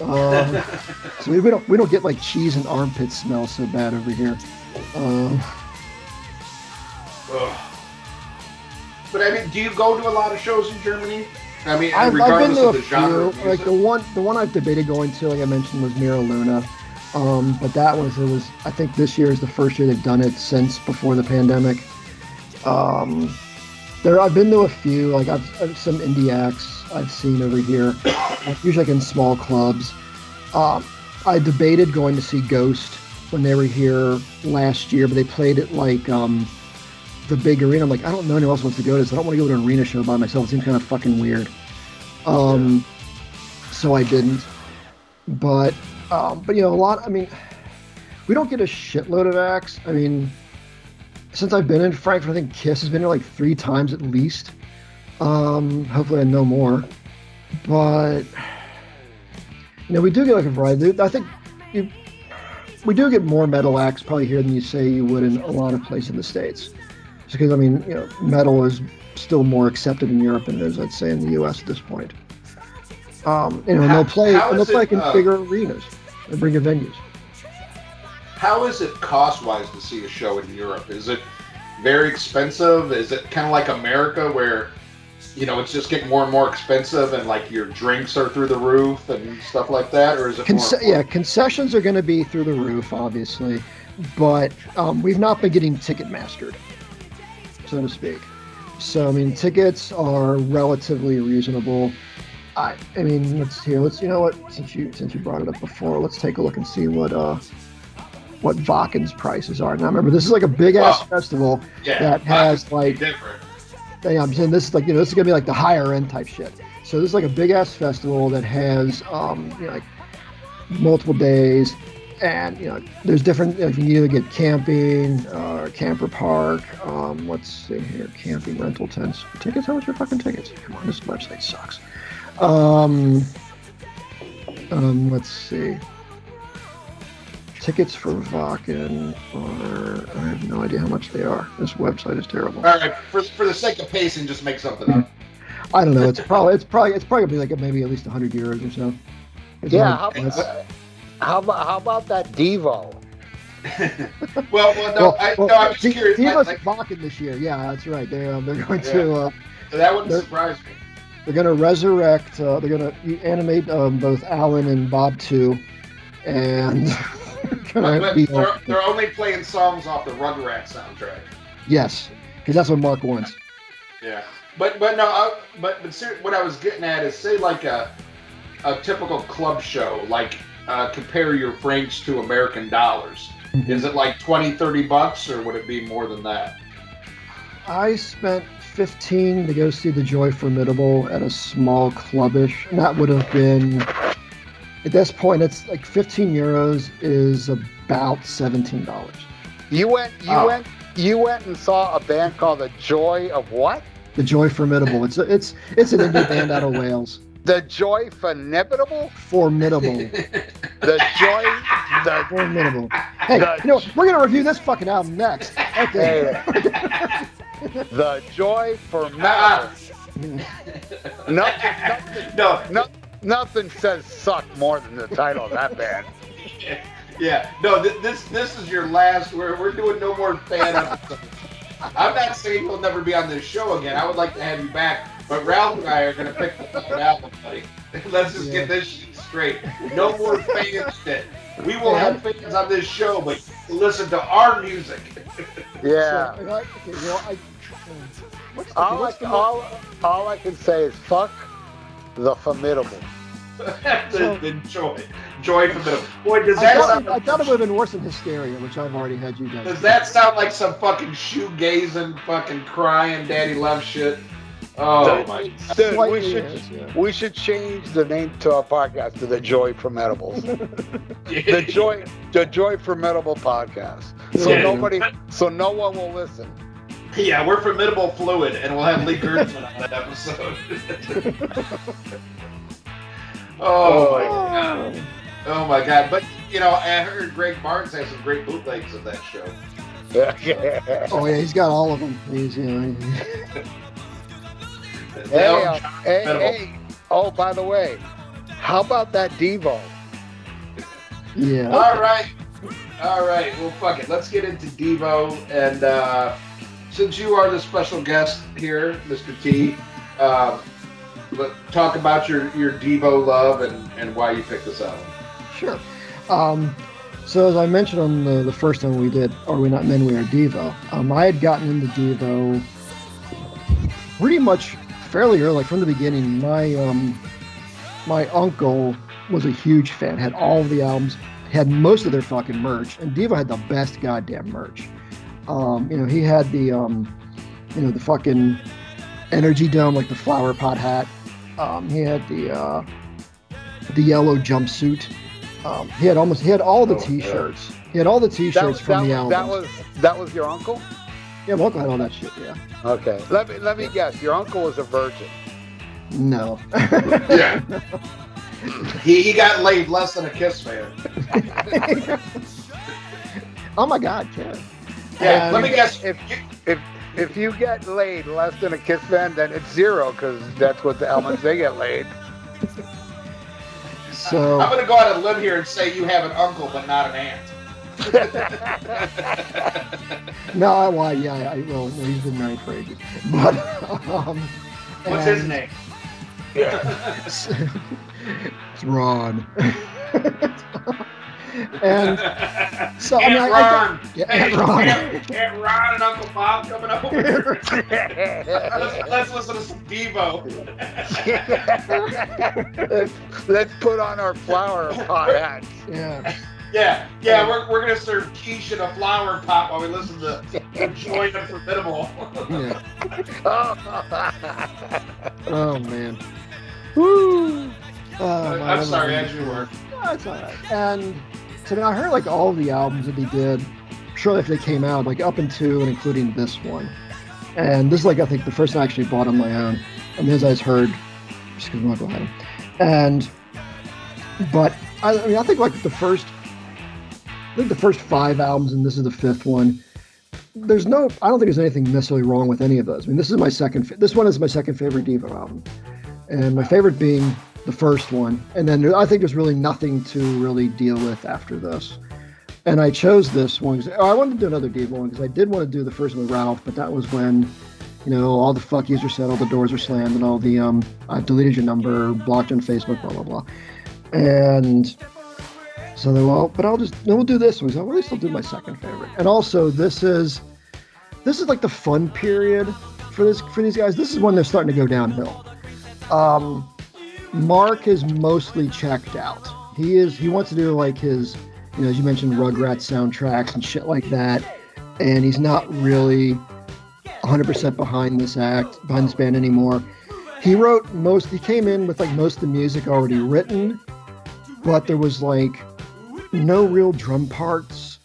Um, so we, we don't we don't get like cheese and armpit smell so bad over here. Um, But I mean, do you go to a lot of shows in Germany? I mean, I've, I've been regardless to a of the genre. few. Like the one the one I've debated going to, like I mentioned, was M'era Luna. Um, but that was it was I think this year is the first year they've done it since before the pandemic. Um, there I've been to a few. Like I've, I've some indie acts I've seen over here, usually like in small clubs. Um, I debated going to see Ghost when they were here last year, but they played it like um, the big arena. I'm like, I don't know anyone else wants to go to this. I don't want to go to an arena show by myself. It seems kind of fucking weird. Um, so I didn't. But um, but you know, a lot. I mean, we don't get a shitload of acts. I mean, since I've been in Frankfurt, I think Kiss has been here like three times at least. Um, hopefully, I know more. But you know, we do get like a variety. I think you, we do get more metal acts probably here than you say you would in a lot of places in the states. Because I mean, you know, metal is still more accepted in Europe than it is, I'd say, in the U.S. at this point. Um, you know, How- they'll play, and they'll play it, in uh, bigger arenas and bigger venues. How is it cost-wise to see a show in Europe? Is it very expensive? Is it kind of like America, where you know it's just getting more and more expensive, and like your drinks are through the roof and stuff like that, or is it Conce- yeah, concessions are going to be through the roof, obviously, but um, we've not been getting ticket mastered, so to speak. So I mean, tickets are relatively reasonable. I, I mean, let's here. Let's you know what? Since you since you brought it up before, let's take a look and see what uh what Wacken's prices are. Now remember, this is like a big ass festival yeah, that has like different. yeah, I'm saying this is like you know this is gonna be like the higher end type shit. So this is like a big ass festival that has um you know like multiple days, and you know there's different. You, you can either get camping or camper park. Um, let's see here, camping rental tents. Tickets? How much are fucking tickets? Come on, this website sucks. Um, um, let's see. Tickets for Wacken are I have no idea how much they are. This website is terrible. All right, for, for the sake of pacing, just make something up. I don't know. It's probably it's probably it's probably gonna be like maybe at least 100 euros or so. It's Yeah, like- how, how, about, how about that Devo? well, well, no, I, no, I'm just D- curious. Devo's like, Wacken this year. Yeah, that's right. They're um, they're going to uh, that wouldn't surprise me. they're going to resurrect. Uh, they're going to animate um, both Alan and Bob too, and But, but they're, they're only playing songs off the Rugrats soundtrack. yes, because that's what Mark wants. Yeah, but but no, I, but but ser- what I was getting at is say like a a typical club show, like uh, compare your francs to American dollars. Is it like 20, 30 bucks, or would it be more than that? I spent 15 to go see the Joy Formidable at a small clubbish. And that would have been, at this point, it's like 15 euros is about $17. You went. You Oh. went. You went and saw a band called The Joy of what? The Joy Formidable. It's a, it's it's an indie band out of Wales. The Joy Formidable. Formidable. The Joy. The Formidable. Hey, The- you know, we're gonna review this fucking album next. Okay. the Joy Formidable. Ah. Nothing. Nothing. no, No, nothing says suck more than the title of that band. yeah, no. Th- this this is your last. We're we're doing no more fan episodes. I'm not saying you'll never be on this show again. I would like to have you back, but Ralph and I are going to pick the fucking album, buddy. Let's just get this shit straight. No more fan shit. We will have fans on this show, but listen to our music. Yeah. So, okay, well, I, what's the, All I, what's the, all, all I can say is fuck the formidable. the, the joy, joy from the boy. Does I, that thought, sound? I thought it would have been worse than Hysteria, which I've already had you guys. Does that sound like some fucking shoegazing, fucking crying, daddy love shit? Oh Dude, my! Dude, we should is, yeah. we should change the name to our podcast to the Joy Formidable. the Joy the Joy Formidable podcast. So Yeah. nobody so no one will listen. Yeah, we're formidable fluid, and we'll have Lee Gertzman on that episode. Oh, oh my god! Oh my god! But you know, I heard Greg Barnes has some great bootlegs of that show. Oh yeah, he's got all of them. He's you know, he- hey, uh, hey, hey. Oh, by the way, how about that Devo? yeah. All right, all right. Well, fuck it. Let's get into Devo, and uh, since you are the special guest here, Mr. T, uh, let talk about your your Devo love and and why you picked this album. Sure. Um, so as I mentioned on the, the first time we did, Are We Not Men, We Are Devo, um, I had gotten into Devo pretty much fairly early, like from the beginning. My um, my uncle was a huge fan, had all of the albums, had most of their fucking merch, and Devo had the best goddamn merch. Um, you know, he had the um, you know, the fucking energy dome, like the flower pot hat. Um, he had the uh, the yellow jumpsuit. Um, he had almost he had all the Oh. T-shirts. He had all the T-shirts was- from that, the album. that was that was your uncle? Yeah, my uncle had all that shit. Yeah. Okay. Let me let me guess. Your uncle was a virgin. No. Yeah. he, he got laid less than a kiss man. oh my God, Ken. Yeah, And let me guess. If if if you get laid less than a kiss man, then it's zero because that's what the elements they get laid. So I'm gonna go out and live here and say you have an uncle but not an aunt. no, I well, yeah, I, well, no, he's been married for ages. But um, What's his and- name? It's, it's Ron. and so I mean, I, Aunt I Ron. yeah, Hey, Aunt Ron. Aunt, Aunt Ron and Uncle Bob coming up over. let's, let's listen to some Devo. let's, let's put on our flower pot hats. yeah. Yeah, yeah, we're, we're gonna serve quiche in a flower pot while we listen to the Joy and Formidable. Yeah. Oh. Oh man. Woo. Oh, my I'm sorry, as you were. That's all right. And so then I heard like all the albums that he did shortly after they came out, like up into and including this one. And this is like I think the first one I actually bought on my own. And as I heard, just because my uncle had them. And but I, I mean I think like the first I think the first five albums, and this is the fifth one. There's no, I don't think there's anything necessarily wrong with any of those. I mean, this is my second, this one is my second favorite Devo album, and my favorite being the first one. And then I think there's really nothing to really deal with after this. And I chose this one oh, I wanted to do another Devo one because I did want to do the first one with Ralph, but that was when, you know, all the fuck yous were said, all the doors were slammed, and all the um, I've deleted your number, blocked on Facebook, blah blah blah. And So they well, but I'll just no, we'll do this one. So at least I'll do my second favorite. And also, this is this is like the fun period for this for these guys. This is when they're starting to go downhill. Um, Mark is mostly checked out. He is he wants to do like his, you know, as you mentioned, Rugrats soundtracks and shit like that, and he's not really 100% behind this act, behind this band anymore. He wrote most. He came in with like most of the music already written, but there was like no real drum parts,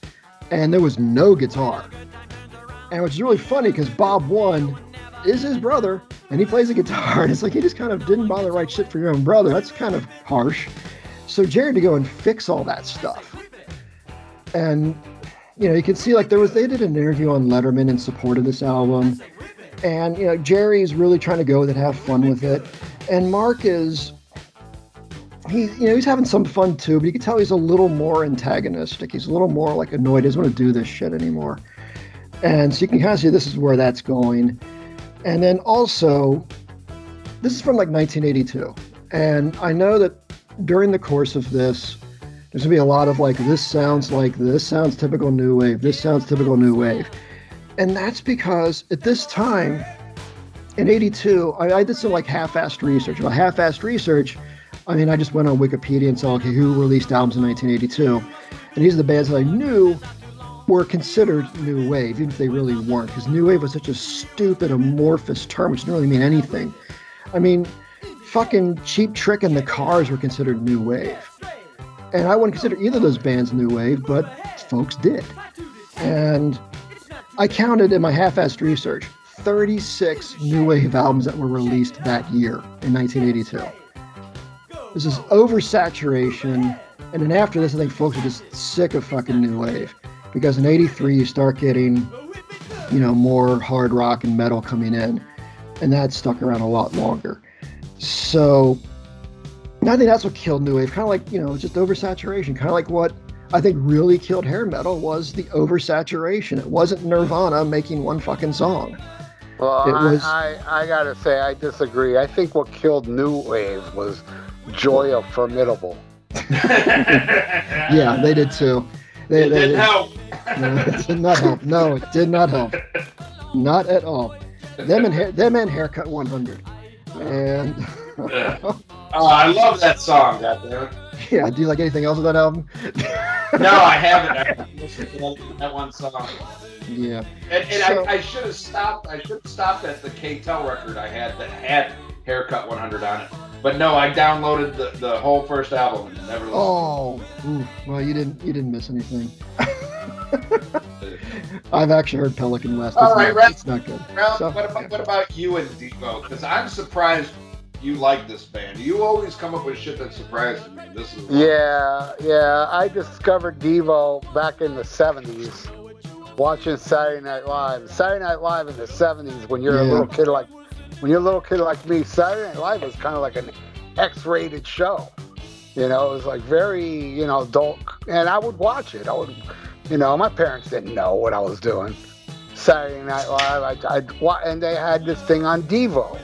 and there was no guitar. And which is really funny because Bob One is his brother, and he plays the guitar, and it's like he just kind of didn't bother write shit for your own brother. That's kind of harsh. So Jared to go and fix all that stuff, and you know you can see like there was they did an interview on Letterman in support of this album, and you know Jerry's really trying to go with it, have fun with it, and Mark is he you know he's having some fun too, but you can tell he's a little more antagonistic. He's a little more like annoyed. He doesn't want to do this shit anymore. And so you can kind of see this is where that's going. And then also, this is from like 1982. And I know that during the course of this, there's gonna be a lot of like, this sounds like this sounds typical new wave, this sounds typical new wave. And that's because at this time, in 82, I, I did some like half assed research. About half assed research, I mean, I just went on Wikipedia and saw, okay, who released albums in 1982? And these are the bands that I knew were considered new wave, even if they really weren't, because new wave was such a stupid, amorphous term, which didn't really mean anything. I mean, fucking Cheap Trick and the Cars were considered new wave. And I wouldn't consider either of those bands new wave, but folks did. And I counted in my half assed research 36 new wave albums that were released that year in 1982. This is oversaturation. And then after this, I think folks are just sick of fucking new wave. Because in 83 you start getting you know more hard rock and metal coming in and that stuck around a lot longer. So i think that's what killed new wave. Kind of like you know just oversaturation. Kind of like what i think really killed hair metal was the oversaturation. It wasn't nirvana making one fucking song. Well, It I, I, I gotta say, I disagree. I think what killed New Wave was Joy of Formidable. yeah they did too they, It they, didn't help. no, it did not help no it did not help not at all them and hair, them and haircut 100 and oh, I love that song, goddamn. yeah do you like anything else with that album No, I haven't. I haven't listened to that, that one song. yeah And, and So- I, I should have stopped. I should have stopped at the KTEL record I had that had Haircut 100 on it. But no, I downloaded the, the whole first album and never listened. Oh, ooh, well, you didn't you didn't miss anything. I've actually heard Pelican West. It's, All right, not, Ralph. it's not good. Ralph, So- what about what about you and Devo? Because I'm surprised you like this band. You always come up with shit that surprises me. This is Yeah, yeah. I discovered Devo back in the 70s watching Saturday Night Live. Saturday Night Live in the 70s when you're a little kid like when you're a little kid like me, Saturday Night Live was kind of like an X-rated show. You know, it was like very, you know, adult and I would watch it. I would you know, my parents didn't know what I was doing. Saturday Night Live, I'd, I'd and they had this thing on Devo.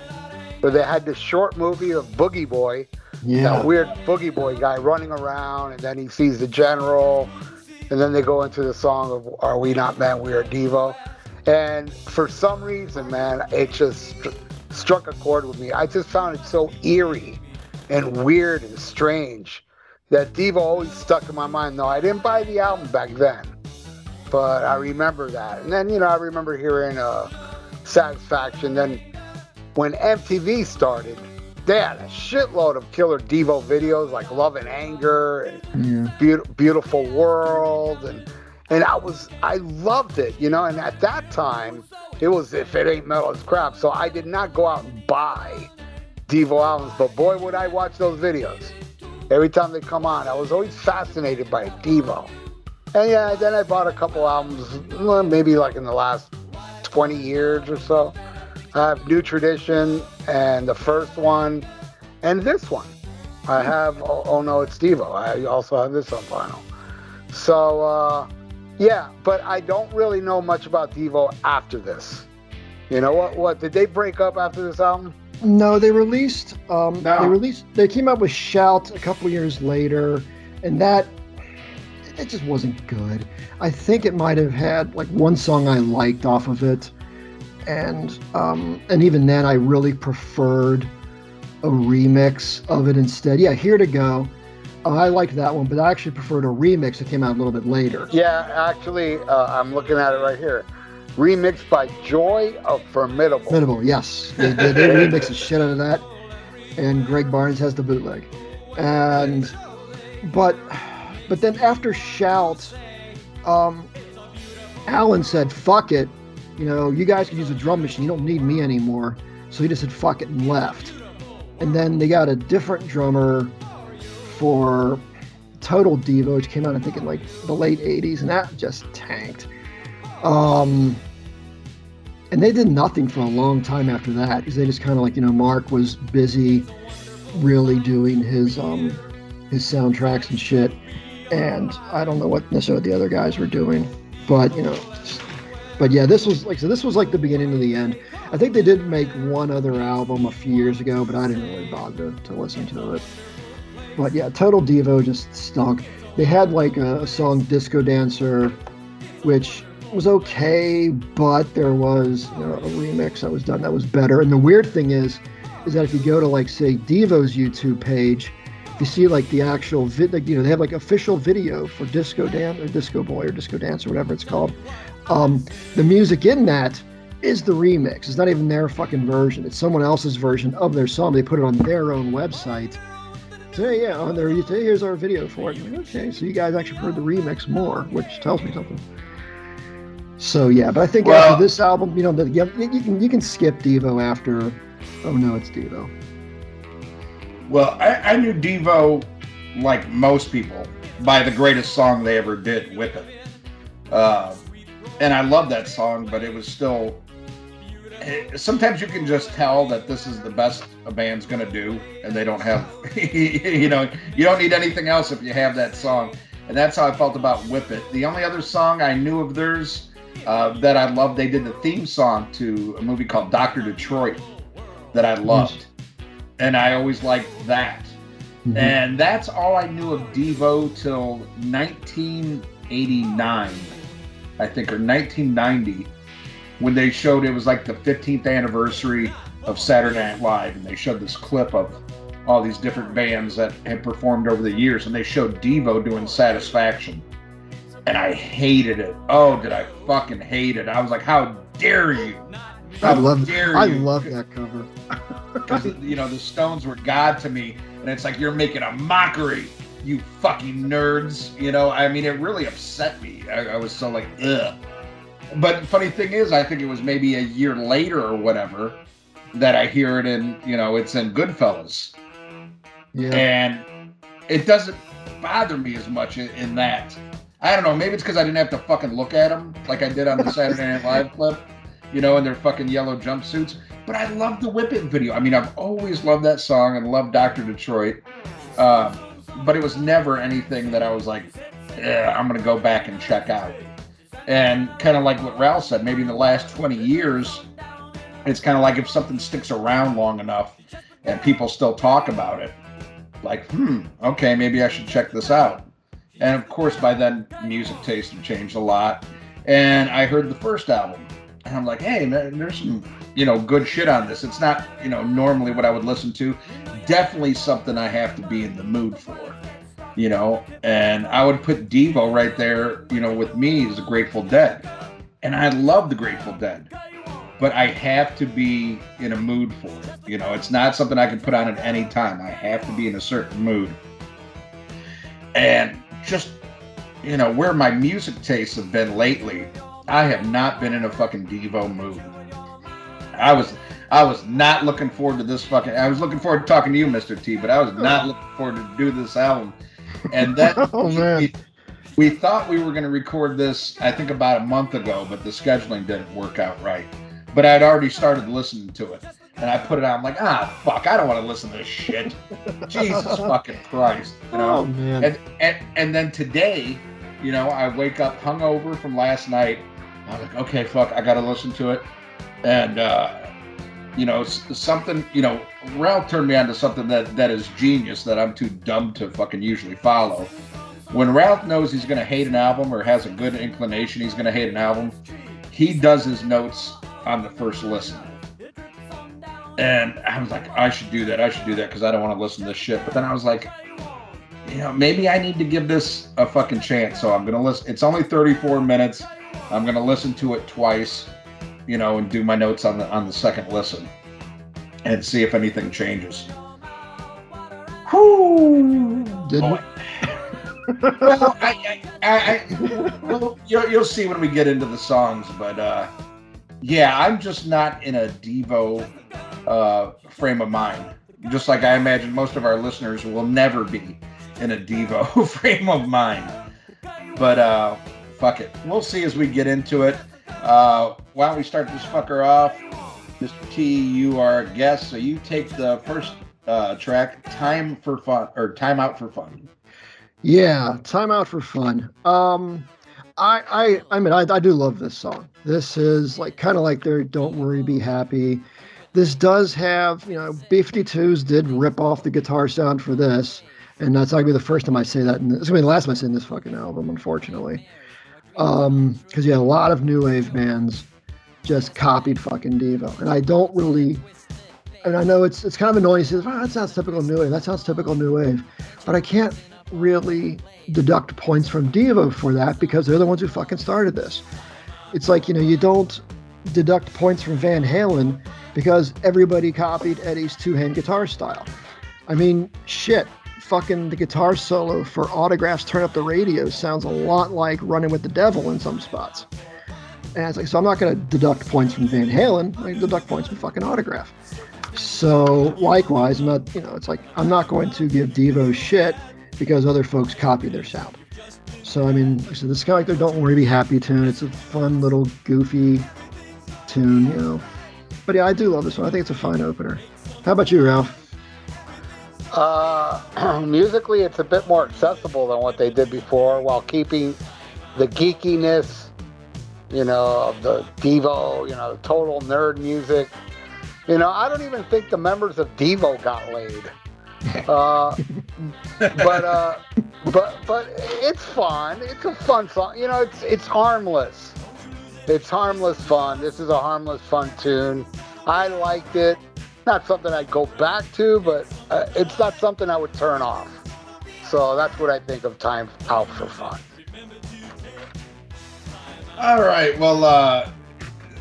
Where they had this short movie of Boogie Boy, Yeah, that weird boogie boy guy running around, and then he sees the general, and then they go into the song of "Are We Not Men? We Are Devo," and for some reason, man, it just struck a chord with me. I just found it so eerie and weird and strange that Devo always stuck in my mind. No, I didn't buy the album back then, but I remember that, and then you know I remember hearing uh, Satisfaction. Then when MTV started they had a shitload of killer Devo videos like Love and Anger and yeah, Beaut- Beautiful World and and I was I loved it, you know, and at that time it was if it ain't metal it's crap. So I did not go out and buy Devo albums, but boy would I watch those videos. Every time they come on, I was always fascinated by Devo. And yeah, then I bought a couple albums, maybe like in the last 20 years or so. I have New Tradition and the first one and this one. I have Oh, oh No It's Devo. I also have this on vinyl. So uh, yeah, but I don't really know much about Devo after this. You know what? What did they break up after this album? no, they released. Um, No. They released. They came out with Shout a couple years later, and that it just wasn't good. I think it might have had like one song I liked off of it, and um, and even then I really preferred a remix of it instead. Yeah, Here to Go. I liked that one, but I actually preferred a remix that came out a little bit later. Yeah, actually, uh, I'm looking at it right here. Remixed by Joy of Formidable. Formidable, yes. They, they, they remixed the shit out of that, and Greg Barnes has the bootleg. And but but then after Shout, um, Alan said, "Fuck it, you know, you guys can use a drum machine. You don't need me anymore." So he just said, "Fuck it," and left. And then they got a different drummer for Total Devo, which came out I think in like the late '80s, and that just tanked. Um, and they did nothing for a long time after that because they just kind of like you know Mark was busy, really doing his um his soundtracks and shit, and I don't know what necessarily the other guys were doing, but you know. But yeah, this was like so. This was like the beginning of the end. I think they did make one other album a few years ago, but I didn't really bother to listen to it. But yeah, Total Devo just stunk. They had like a, a song Disco Dancer, which was okay, but there was you know, a remix that was done that was better. And the weird thing is, is that if you go to like say Devo's YouTube page, you see like the actual vid, like, you know, they have like official video for Disco Dan or Disco Boy or Disco Dance or whatever it's called. Um, the music in that is the remix. It's not even their fucking version. It's someone else's version of their song. They put it on their own website. So yeah, on there, you say, here's our video for it. Like, okay, so you guys actually heard the remix more, which tells me something. So yeah, but I think well, after this album, you know, the, you, you can you can skip Devo after. Oh no, it's Devo. Well, I, I knew Devo, like most people, by the greatest song they ever did, "Whip It," uh, and I love that song. But it was still. Eh, sometimes you can just tell that this is the best a band's gonna do, and they don't have, you know, you don't need anything else if you have that song, and that's how I felt about "Whip It." The only other song I knew of theirs uh, that I loved. They did the theme song to a movie called Doctor Detroit that I loved, and I always liked that. Mm-hmm. And that's all I knew of Devo till 1989, I think, or 1990, when they showed it was like the 15th anniversary of Saturday Night Live, and they showed this clip of all these different bands that had performed over the years, and they showed Devo doing Satisfaction and I hated it. Oh, did I fucking hate it? I was like, how dare you? How I love dare I love that cover. Because you know the Stones were God to me, and it's like you're making a mockery, you fucking nerds. You know, I mean, it really upset me. I, I was so like, ugh. But funny thing is, I think it was maybe a year later or whatever that I hear it in. You know, it's in Goodfellas. Yeah. And it doesn't bother me as much in, in that I don't know. Maybe it's because I didn't have to fucking look at them like I did on the Saturday Night Live clip, you know, in their fucking yellow jumpsuits. But I love the Whip It video. I mean, I've always loved that song and loved Dr. Detroit. Uh, but it was never anything that I was like, yeah, I'm going to go back and check out. And kind of like what Ralph said, maybe in the last 20 years, it's kind of like if something sticks around long enough and people still talk about it, like, hmm, okay, maybe I should check this out. And of course, by then, music taste had changed a lot. And I heard the first album, and I'm like, hey, man, there's some, you know, good shit on this. It's not, you know, normally what I would listen to. Definitely something I have to be in the mood for, you know. And I would put Devo right there, you know, with me as the Grateful Dead. And I love the Grateful Dead but I have to be in a mood for it. You know, it's not something I can put on at any time. I have to be in a certain mood. And just you know where my music tastes have been lately. I have not been in a fucking Devo mood. I was I was not looking forward to this fucking. I was looking forward to talking to you, Mr. T, but I was not looking forward to do this album. And then oh man. We, we thought we were going to record this, I think, about a month ago, but the scheduling didn't work out right. But I'd already started listening to it and I put it on. I'm like, ah, fuck, I don't want to listen to this shit. Jesus fucking Christ, you know. Oh, man. And, and and then today, you know, I wake up hungover from last night. I'm like, okay, fuck, I got to listen to it, and uh, you know, something. You know, Ralph turned me on to something that that is genius that I'm too dumb to fucking usually follow. when Ralph knows he's going to hate an album or has a good inclination he's going to hate an album, he does his notes on the first listen. And I was like, I should do that. I should do that because I don't want to listen to this shit. But then I was like, you know, maybe I need to give this a fucking chance. So I'm gonna listen. It's only 34 minutes. I'm gonna listen to it twice, you know, and do my notes on the on the second listen, and see if anything changes. Whoo! Did Oh, well, I, I, I, I well, you'll, you'll see when we get into the songs, but uh, yeah, I'm just not in a Devo uh, frame of mind. Just like I imagine most of our listeners will never be in a Devo frame of mind. But uh, fuck it, we'll see as we get into it. Uh, why don't we start this fucker off? Mr. T, you are a guest, so you take the first uh, track, "Time for Fun" or "Time Out for Fun." Yeah, time out for fun. Um, I, I, I mean, I, I do love this song. This is like kind of like their "Don't Worry, Be Happy." This does have, you know, B52s did rip off the guitar sound for this, and that's not gonna be the first time I say that. And it's gonna be the last time I say in this fucking album, unfortunately. Um, because yeah, a lot of new wave bands just copied fucking Devo, and I don't really. And I know it's it's kind of annoying. to say, oh, that sounds typical new wave. That sounds typical new wave, but I can't really deduct points from Devo for that because they're the ones who fucking started this. It's like, you know, you don't deduct points from Van Halen because everybody copied Eddie's two hand guitar style. I mean, shit, fucking the guitar solo for Autographs Turn Up the Radio sounds a lot like Running with the Devil in some spots. And it's like, so I'm not going to deduct points from Van Halen, I deduct points from fucking Autograph. So likewise, I'm not, you know, it's like, I'm not going to give Devo shit because other folks copy their sound. So I mean, said, this is kind of like their "Don't Worry, Be Happy" tune. It's a fun little goofy tune, you know. But yeah, I do love this one. I think it's a fine opener. How about you, Ralph? Uh, musically, it's a bit more accessible than what they did before, while keeping the geekiness, you know, of the Devo, you know, total nerd music. You know, I don't even think the members of Devo got laid. Uh, but uh, but but it's fun. It's a fun song. You know, it's it's harmless. It's harmless fun. This is a harmless fun tune. I liked it. Not something I'd go back to, but uh, it's not something I would turn off. So that's what I think of Time Out for Fun. All right. Well, uh,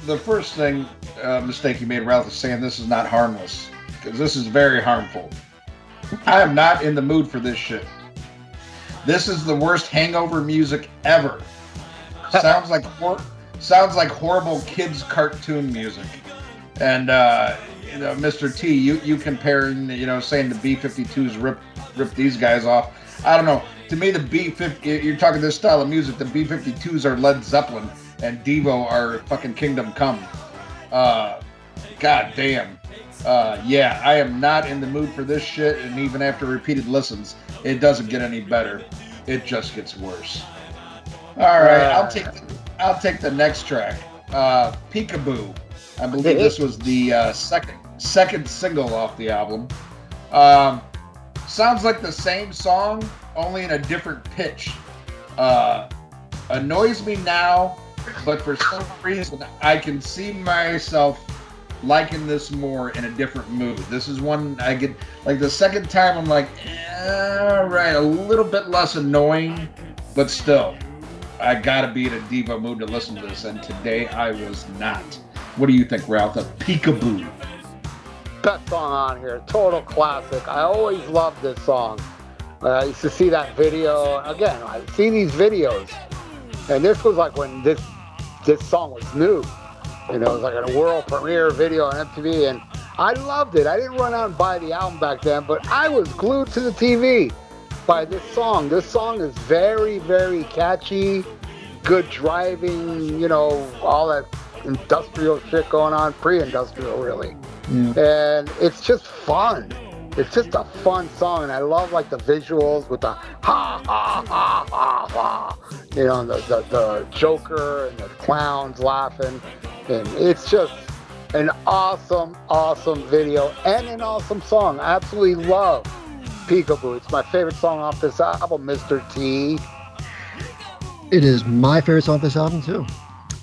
the first thing uh, mistake you made, Ralph, is saying this is not harmless because this is very harmful. I am not in the mood for this shit. This is the worst hangover music ever. sounds like hor- sounds like horrible kids cartoon music. And uh, you know, Mr. T, you you comparing, you know, saying the B52s rip rip these guys off. I don't know. To me, the B50, you're talking this style of music. The B52s are Led Zeppelin, and Devo are fucking Kingdom Come. Uh, God damn. Uh, yeah, I am not in the mood for this shit, and even after repeated listens, it doesn't get any better. It just gets worse. All right, I'll take the, I'll take the next track. Uh, Peekaboo. I believe this was the uh, second second single off the album. Um, sounds like the same song, only in a different pitch. Uh, annoys me now, but for some reason, I can see myself liking this more in a different mood. This is one I get like the second time I'm like, eh, all right, a little bit less annoying, but still, I gotta be in a diva mood to listen to this, and today I was not. What do you think, Ralph? A peekaboo. Best song on here, total classic. I always loved this song. Uh, I used to see that video again. I see these videos, and this was like when this this song was new. You know, it was like a world premiere video on MTV, and I loved it. I didn't run out and buy the album back then, but I was glued to the TV by this song. This song is very, very catchy, good driving, you know, all that industrial shit going on, pre-industrial really. Yeah. And it's just fun. It's just a fun song, and I love like the visuals with the ha ha ha ha ha, you know, the, the the Joker and the clowns laughing, and it's just an awesome, awesome video and an awesome song. I absolutely love Peekaboo. It's my favorite song off this album, Mr. T. It is my favorite song off this album too.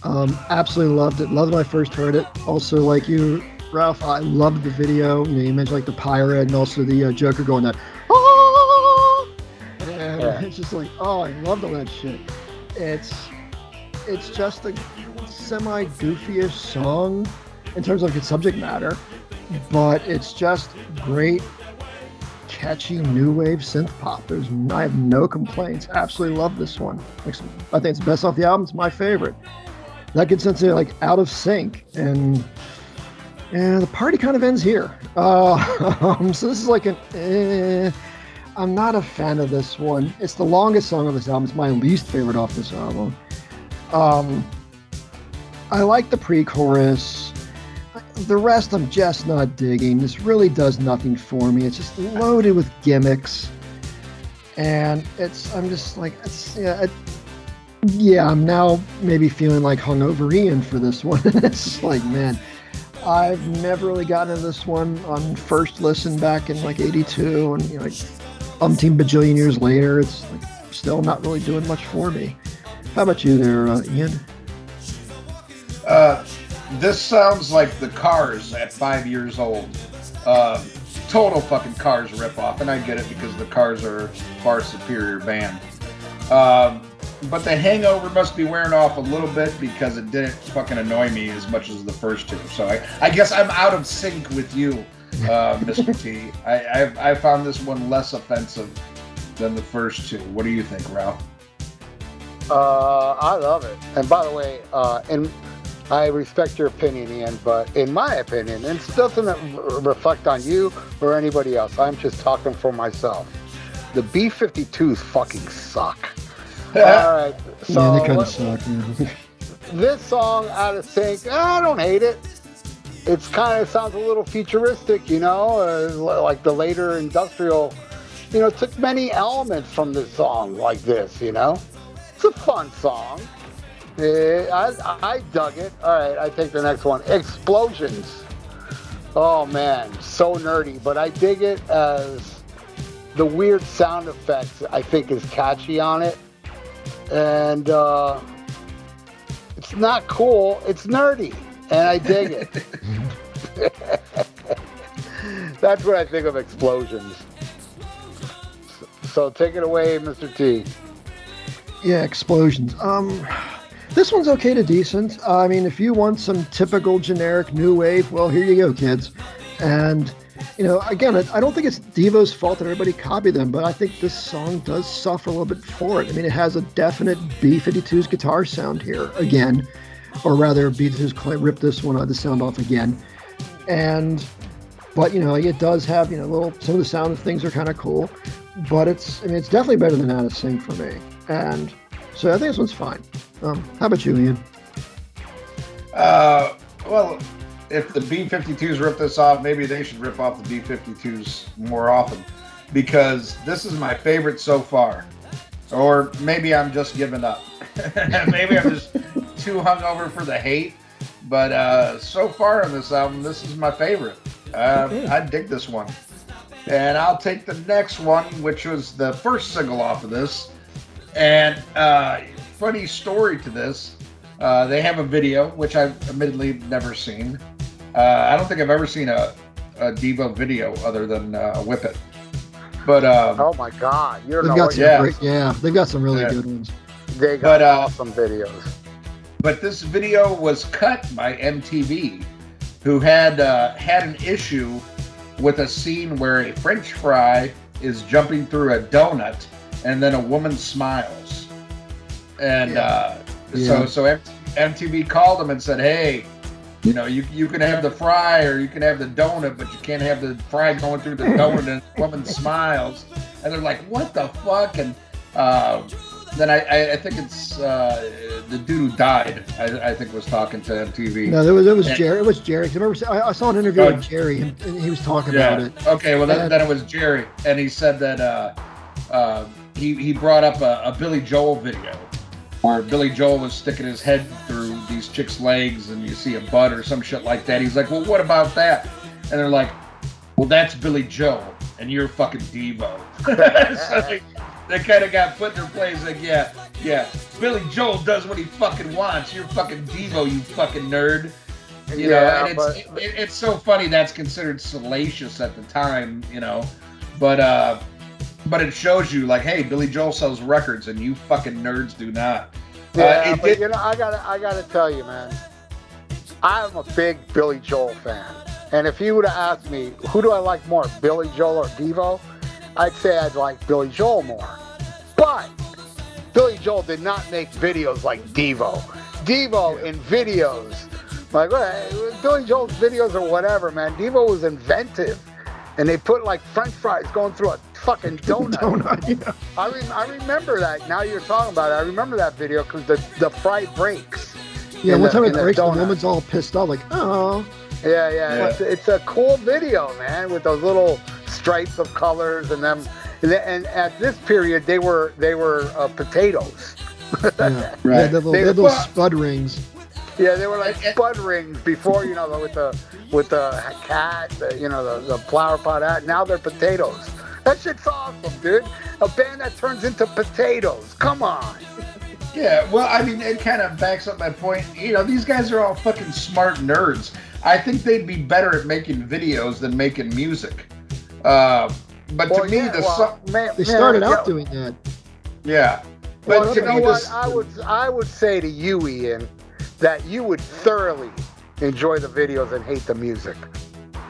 Um, absolutely loved it. Loved when I first heard it. Also, like you, Ralph, I loved the video. You, know, you mentioned like the pirate and also the uh, Joker going that. oh, And Yeah. it's just like, oh, I loved all that shit. It's it's just a semi goofyish song in terms of its subject matter, but it's just great, catchy new wave synth pop. There's I have no complaints. Absolutely love this one. I think it's best off the album. It's my favorite. That gets into like out of sync and. Yeah, the party kind of ends here. Uh, um, so this is like an. Eh, I'm not a fan of this one. It's the longest song of this album. It's my least favorite off this album. Um, I like the pre-chorus. The rest I'm just not digging. This really does nothing for me. It's just loaded with gimmicks, and it's I'm just like it's yeah. It, yeah, I'm now maybe feeling like hungover Ian for this one. it's like, man, I've never really gotten into this one on first listen back in like '82, and you know, like umpteen bajillion years later, it's like still not really doing much for me. How about you there, uh, Ian? Uh, this sounds like the Cars at five years old. Uh, total fucking Cars ripoff, and I get it because the Cars are far superior band. Um, but the hangover must be wearing off a little bit because it didn't fucking annoy me as much as the first two. So I, I guess I'm out of sync with you, uh, Mr. T. I, I, I found this one less offensive than the first two. What do you think, Ralph? Uh, I love it. And by the way, uh, and I respect your opinion, Ian, but in my opinion, and it doesn't re- reflect on you or anybody else. I'm just talking for myself. The B-52s fucking suck. All right, so yeah, kind of yeah. this song out of sync i don't hate it. It's kind of sounds a little futuristic you know uh, like the later industrial you know it took many elements from this song like this you know? It's a fun song. Eh, I, I dug it. All right i take the next one. Explosions. Oh man so nerdy but i dig it as the weird sound effects i think is catchy on it and uh it's not cool. It's nerdy, and I dig it. That's what I think of explosions. So take it away, Mr. T. Yeah, explosions. Um, this one's okay to decent. I mean, if you want some typical generic new wave, well, here you go, kids. And you know, again, I don't think it's Devo's fault that everybody copied them, but I think this song does suffer a little bit for it. I mean, it has a definite B52's guitar sound here again, or rather, B52's cl- ripped this one, uh, the sound off again, and but you know, it does have you know little some of the sound things are kind of cool, but it's I mean, it's definitely better than Out of Sync for me, and so I think this one's fine. Um, how about you, Ian? Uh, well, if the B-52s rip this off, maybe they should rip off the B-52s more often, because this is my favorite so far. Or maybe I'm just giving up. maybe I'm just too hungover for the hate. But uh, so far on this album, this is my favorite. Uh, I dig this one. And I'll take the next one, which was the first single off of this. And uh, funny story to this, uh, they have a video, which I've admittedly never seen. Uh, I don't think I've ever seen a, a Devo video other than uh, Whip It. But um, Oh my God, you don't They've know got some yeah. great, yeah, they've got some really Yeah. good ones. they got but, uh, awesome videos. but this video was cut by MTV, who had uh, had an issue with a scene where a French fry is jumping through a donut, and then a woman smiles, and uh, Yeah. so so MTV called them and said, "Hey, you know, you you can have the fry or you can have the donut, but you can't have the fry going through the donut." and the woman smiles, and they're like, "What the fuck?" and uh, then I, I, think it's uh, the dude who died. I, I think was talking to MTV. No, there was it was Yeah. Jerry. It was Jerry. I remember I, I saw an interview Oh. with Jerry, and, and he was talking about it. Okay. Well, then, then it was Jerry, and he said that uh, uh, he he brought up a, a Billy Joel video where Billy Joel was sticking his head through these chicks' legs, and you see a butt or some shit like that. He's like, "Well, what about that?" And they're like, "Well, that's Billy Joel." and you're fucking Devo. so they, they kind of got put in their place like, yeah, yeah. Billy Joel does what he fucking wants. You're fucking Devo, you fucking nerd. You know, Yeah, and it's but- it, it's so funny that's considered salacious at the time, you know, but uh, but it shows you like, hey, Billy Joel sells records, and you fucking nerds do not. Yeah, uh, but did, you know, I gotta, I gotta tell you, man. I'm a big Billy Joel fan, and if you would have asked me who do I like more, Billy Joel or Devo, I'd say I'd like Billy Joel more. But Billy Joel did not make videos like Devo. Devo in videos, like well, Billy Joel's videos or whatever, man. Devo was inventive, and they put like French fries going through a fucking donut. Donut, yeah. I, re- I remember that. Now you're talking about it. I remember that video because the, the fry breaks. Yeah, In one the- time in it the breaks, the donut. woman's all pissed off, like, oh. Yeah, yeah. Yeah. It's, it's a cool video, man, with those little stripes of colors and them. And, and at this period, they were they were uh, potatoes. Yeah, Right. yeah the little, They- they had those well- spud rings. Yeah, they were like And- and- rings before, you know, with the with the cat, the, you know, the, the flower pot hat. Now they're potatoes. That shit's awesome, dude. A band that turns into potatoes. Come on. Yeah, well, I mean, it kind of backs up my point. You know, these guys are all fucking smart nerds. I think they'd be better at making videos than making music. Uh, but Well, to me, yeah, the well, so- man, They man, started yeah, out doing that. yeah, but Well, to you know me, what? the I would I would say to you, Ian, that you would thoroughly enjoy the videos and hate the music.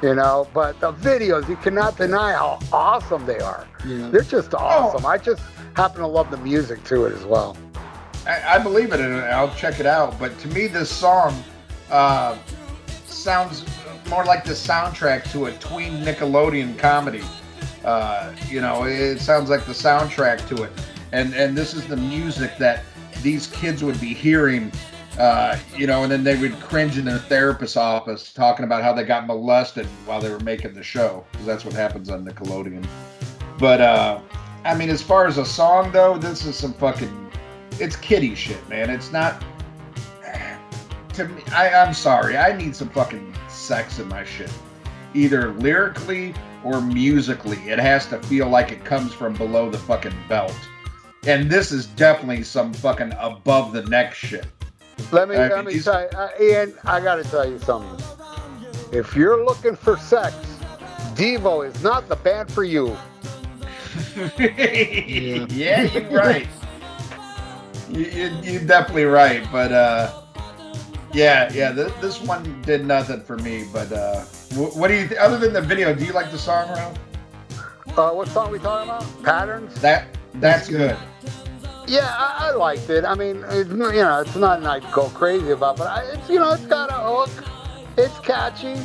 You know, but the videos you cannot deny how awesome they are. Yeah. They're just awesome. I just happen to love the music to it as well. I, I believe it, and I'll check it out. But to me, this song uh, sounds more like the soundtrack to a tween Nickelodeon comedy. Uh, you know, it sounds like the soundtrack to it, and and this is the music that these kids would be hearing. Uh, you know, and then they would cringe in their therapist's office talking about how they got molested while they were making the show, because that's what happens on Nickelodeon. But uh, I mean, as far as a song though, this is some fucking it's kiddie shit, man. It's not. To me, I, I'm sorry. I need some fucking sex in my shit, either lyrically or musically. It has to feel like it comes from below the fucking belt. And this is definitely some fucking above the neck shit. Let me I let mean, me he's- tell you, uh, Ian. I got to tell you something. If you're looking for sex, Devo is not the band for you. yeah, you're right. You, you, you're definitely right. But uh, yeah, yeah, th- this one did nothing for me. But uh, wh- what do you, th- other than the video, do you like the song, Ralph? Uh, what song are we talking about? Patterns. That that's good. Yeah, I, I liked it. I mean, it's, you know, it's not I'd go crazy about, but I, it's you know, it's got a hook. It's catchy.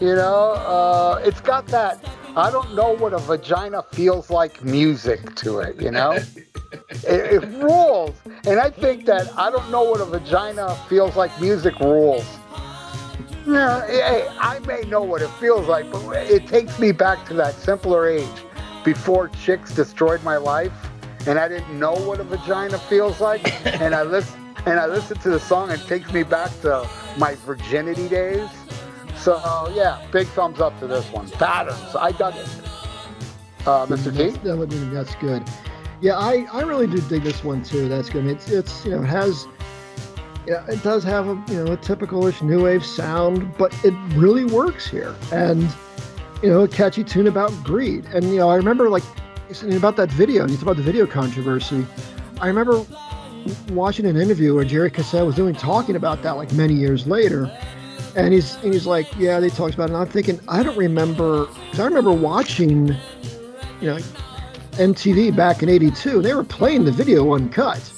You know, uh, it's got that. I don't know what a vagina feels like music to it. You know, it, it rules. And I think that I don't know what a vagina feels like music rules. Yeah, hey, I may know what it feels like, but it takes me back to that simpler age before chicks destroyed my life, and I didn't know what a vagina feels like. and I listen and I listen to the song, and it takes me back to my virginity days. So yeah, big thumbs up to this one. Patterns, I dug it. Uh, Mr. T. That would, be that's good. Yeah, I, I really do dig this one too. That's good. It's it's you know it has yeah it does have a you know a typical-ish new wave sound, but it really works here. And you know a catchy tune about greed. And you know I remember like about that video. And you about the video controversy. I remember watching an interview where Jerry Casale was doing talking about that like many years later. And he's and he's like, yeah, they talked about it. And I'm thinking, I don't remember because I remember watching, you know, MTV back in '82. They were playing the video uncut,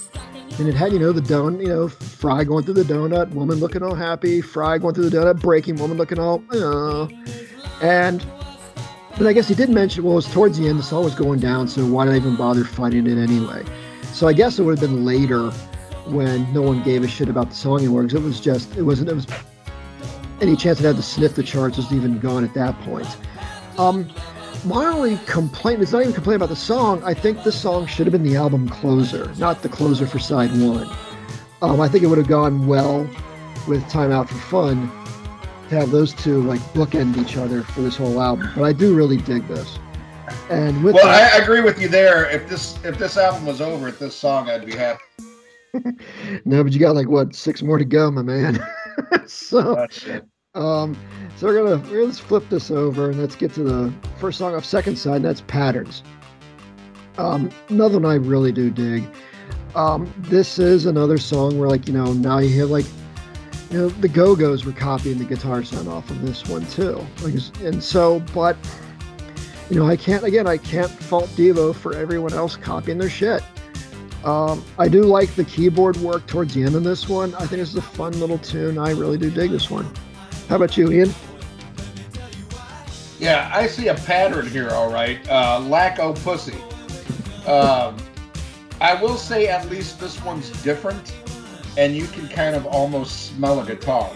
and it had you know the don, you know, Fry going through the donut, woman looking all happy, Fry going through the donut, breaking, woman looking all, oh, and. But I guess he did mention, well, it was towards the end, the song was going down, so why did I even bother fighting it anyway? So I guess it would have been later when no one gave a shit about the song anymore, because it was just, it wasn't, it was, any chance it had to sniff the charts was even gone at that point. Um, my only complaint is not even complaint about the song. I think the song should have been the album closer, not the closer for side one. Um, I think it would have gone well with Time Out for Fun have those two like bookend each other for this whole album. But I do really dig this. And with Well, that, I agree with you there. If this if this album was over at this song, I'd be happy. no, but you got like what six more to go, my man. so, um, so we're gonna we're, let's flip this over and let's get to the first song off second side. And that's Patterns. Um, another one I really do dig. Um, this is another song where like you know now you hear like you know the Go Go's were copying the guitar sound off of this one too. Like, and so, but you know I can't again I can't fault Devo for everyone else copying their shit. Um, I do like the keyboard work towards the end of this one. I think this is a fun little tune. I really do dig this one. How about you, Ian? Yeah, I see a pattern here. All right, uh, lack o pussy. Um, I will say at least this one's different, and you can kind of almost smell a guitar.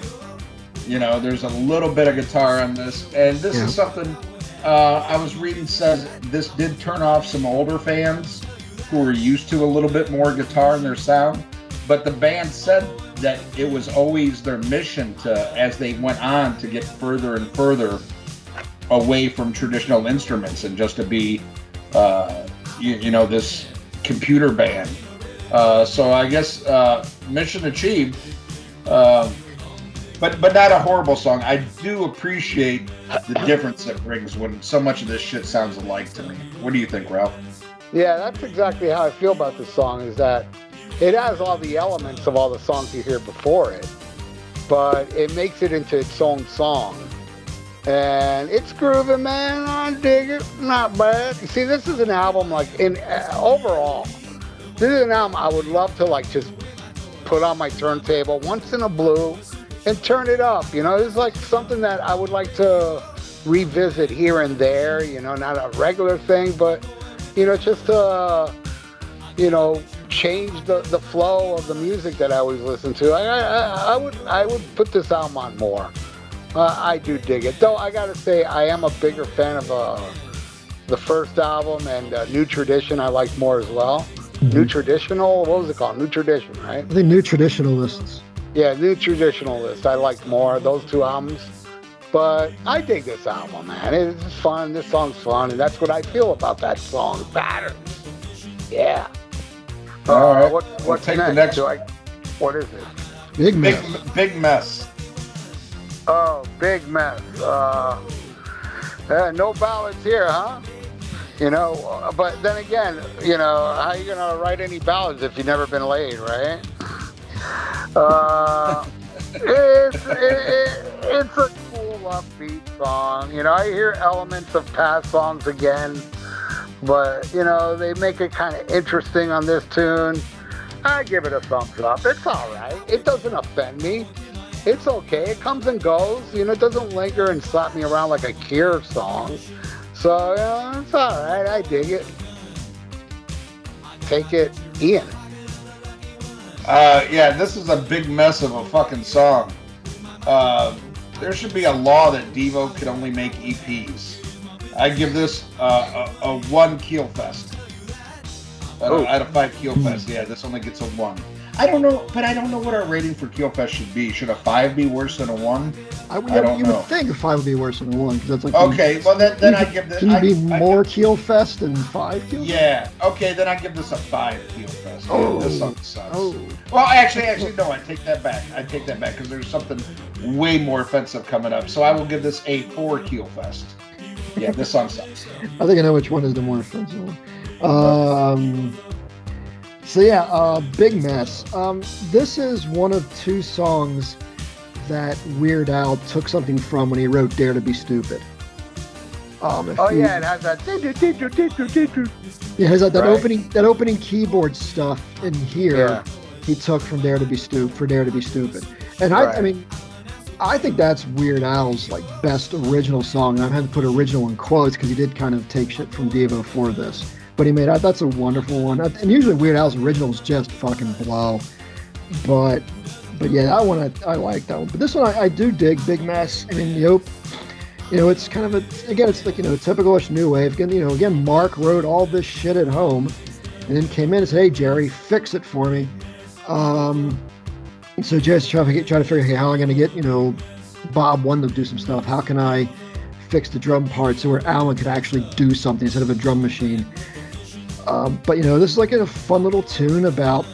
You know, there's a little bit of guitar on this, and this Yeah. is something uh, I was reading says this did turn off some older fans who were used to a little bit more guitar in their sound. But the band said that it was always their mission to, as they went on, to get further and further away from traditional instruments and just to be, uh, you, you know, this computer band. Uh, so I guess uh, mission achieved. Um but but not a horrible song. I do appreciate the difference it brings when so much of this shit sounds alike to me. What do you think, Ralph? Yeah, that's exactly how I feel about this song. Is that it has all the elements of all the songs you hear before it, but it makes it into its own song, and it's grooving, man. I dig it. Not bad. You see, this is an album like in uh, overall, this is an album I would love to like just put on my turntable once in a blue and turn it up. You know, it's like something that I would like to revisit here and there. You know, not a regular thing, but you know, just to, you know, change the, the flow of the music that I always listen to. I, I, I would I would put this album on more. Uh, I do dig it, though. I gotta say, I am a bigger fan of uh, the first album and uh, New Tradition. I like more as well. New Traditional, what was it called? New Tradition, right? I think new traditionalists. Yeah, New Traditionalist. I like more those two albums. But I dig this album, man. It's fun. This song's fun, and that's what I feel about that song. Patterns. Yeah. All right. What, We'll what's take the next? next Do I, what is it? Big Big mess. big mess. Oh, big mess. Uh, uh, no ballads here, huh? You know, but then again, you know, how you gonna write any ballads if you've never been laid, right? Uh, it's it, it, it's a cool upbeat song. You know, I hear elements of past songs again, but you know, they make it kind of interesting on this tune. I give it a thumbs up. It's all right. It doesn't offend me it's okay. It comes and goes. You know, it doesn't linger and slap me around like a Cure song. So, you know, it's all right. I dig it. Take it, Ian. Uh, yeah, this is a big mess of a fucking song. Uh, there should be a law that Devo could only make EPs. I give this uh, a, a one keel fest. Out of, Oh. out of five keel fest, yeah, this only gets a one. I don't know, but I don't know what our rating for keel fest should be. Should a five be worse than a one? I, would- I don't you know. would think a five would be worse than a one because that's like Okay, well then, then I give this. Can you I, be I- more keel fest than five keel? Yeah. Okay, then I give this a five keel fest. Oh. this song sucks. Oh, Well, actually, actually, no. I take that back. I take that back because there's something way more offensive coming up. So I will give this a four keel fest. Yeah, this song sucks. I think I know which one is the more offensive one. Um, so yeah, uh, big mess. Um, this is one of two songs that Weird Al took something from when he wrote "Dare to Be Stupid." Um, Oh, you- yeah, it has that. Yeah, it has that, that Right. opening that opening keyboard stuff in here. Yeah. He took from Dare to Be Stupid for Dare to Be Stupid, and I, I mean, I think that's Weird Al's like best original song. And I had to put original in quotes because he did kind of take shit from Devo for this, but he made out that's a wonderful one. And usually Weird Al's originals just fucking blow, but but yeah, that one I, I like that one. But this one I, I do dig. Big Mess. I mean, know, you know, it's kind of a again, it's like you know, typicalish new wave. Again, you know, again, Mark wrote all this shit at home, and then came in and said, "Hey, Jerry, fix it for me." Um, so just trying to get, try to figure out hey, how am I going to get you know Bob one to do some stuff. How can I fix the drum part so where Alan could actually do something instead of a drum machine. Um, but you know, this is like a fun little tune about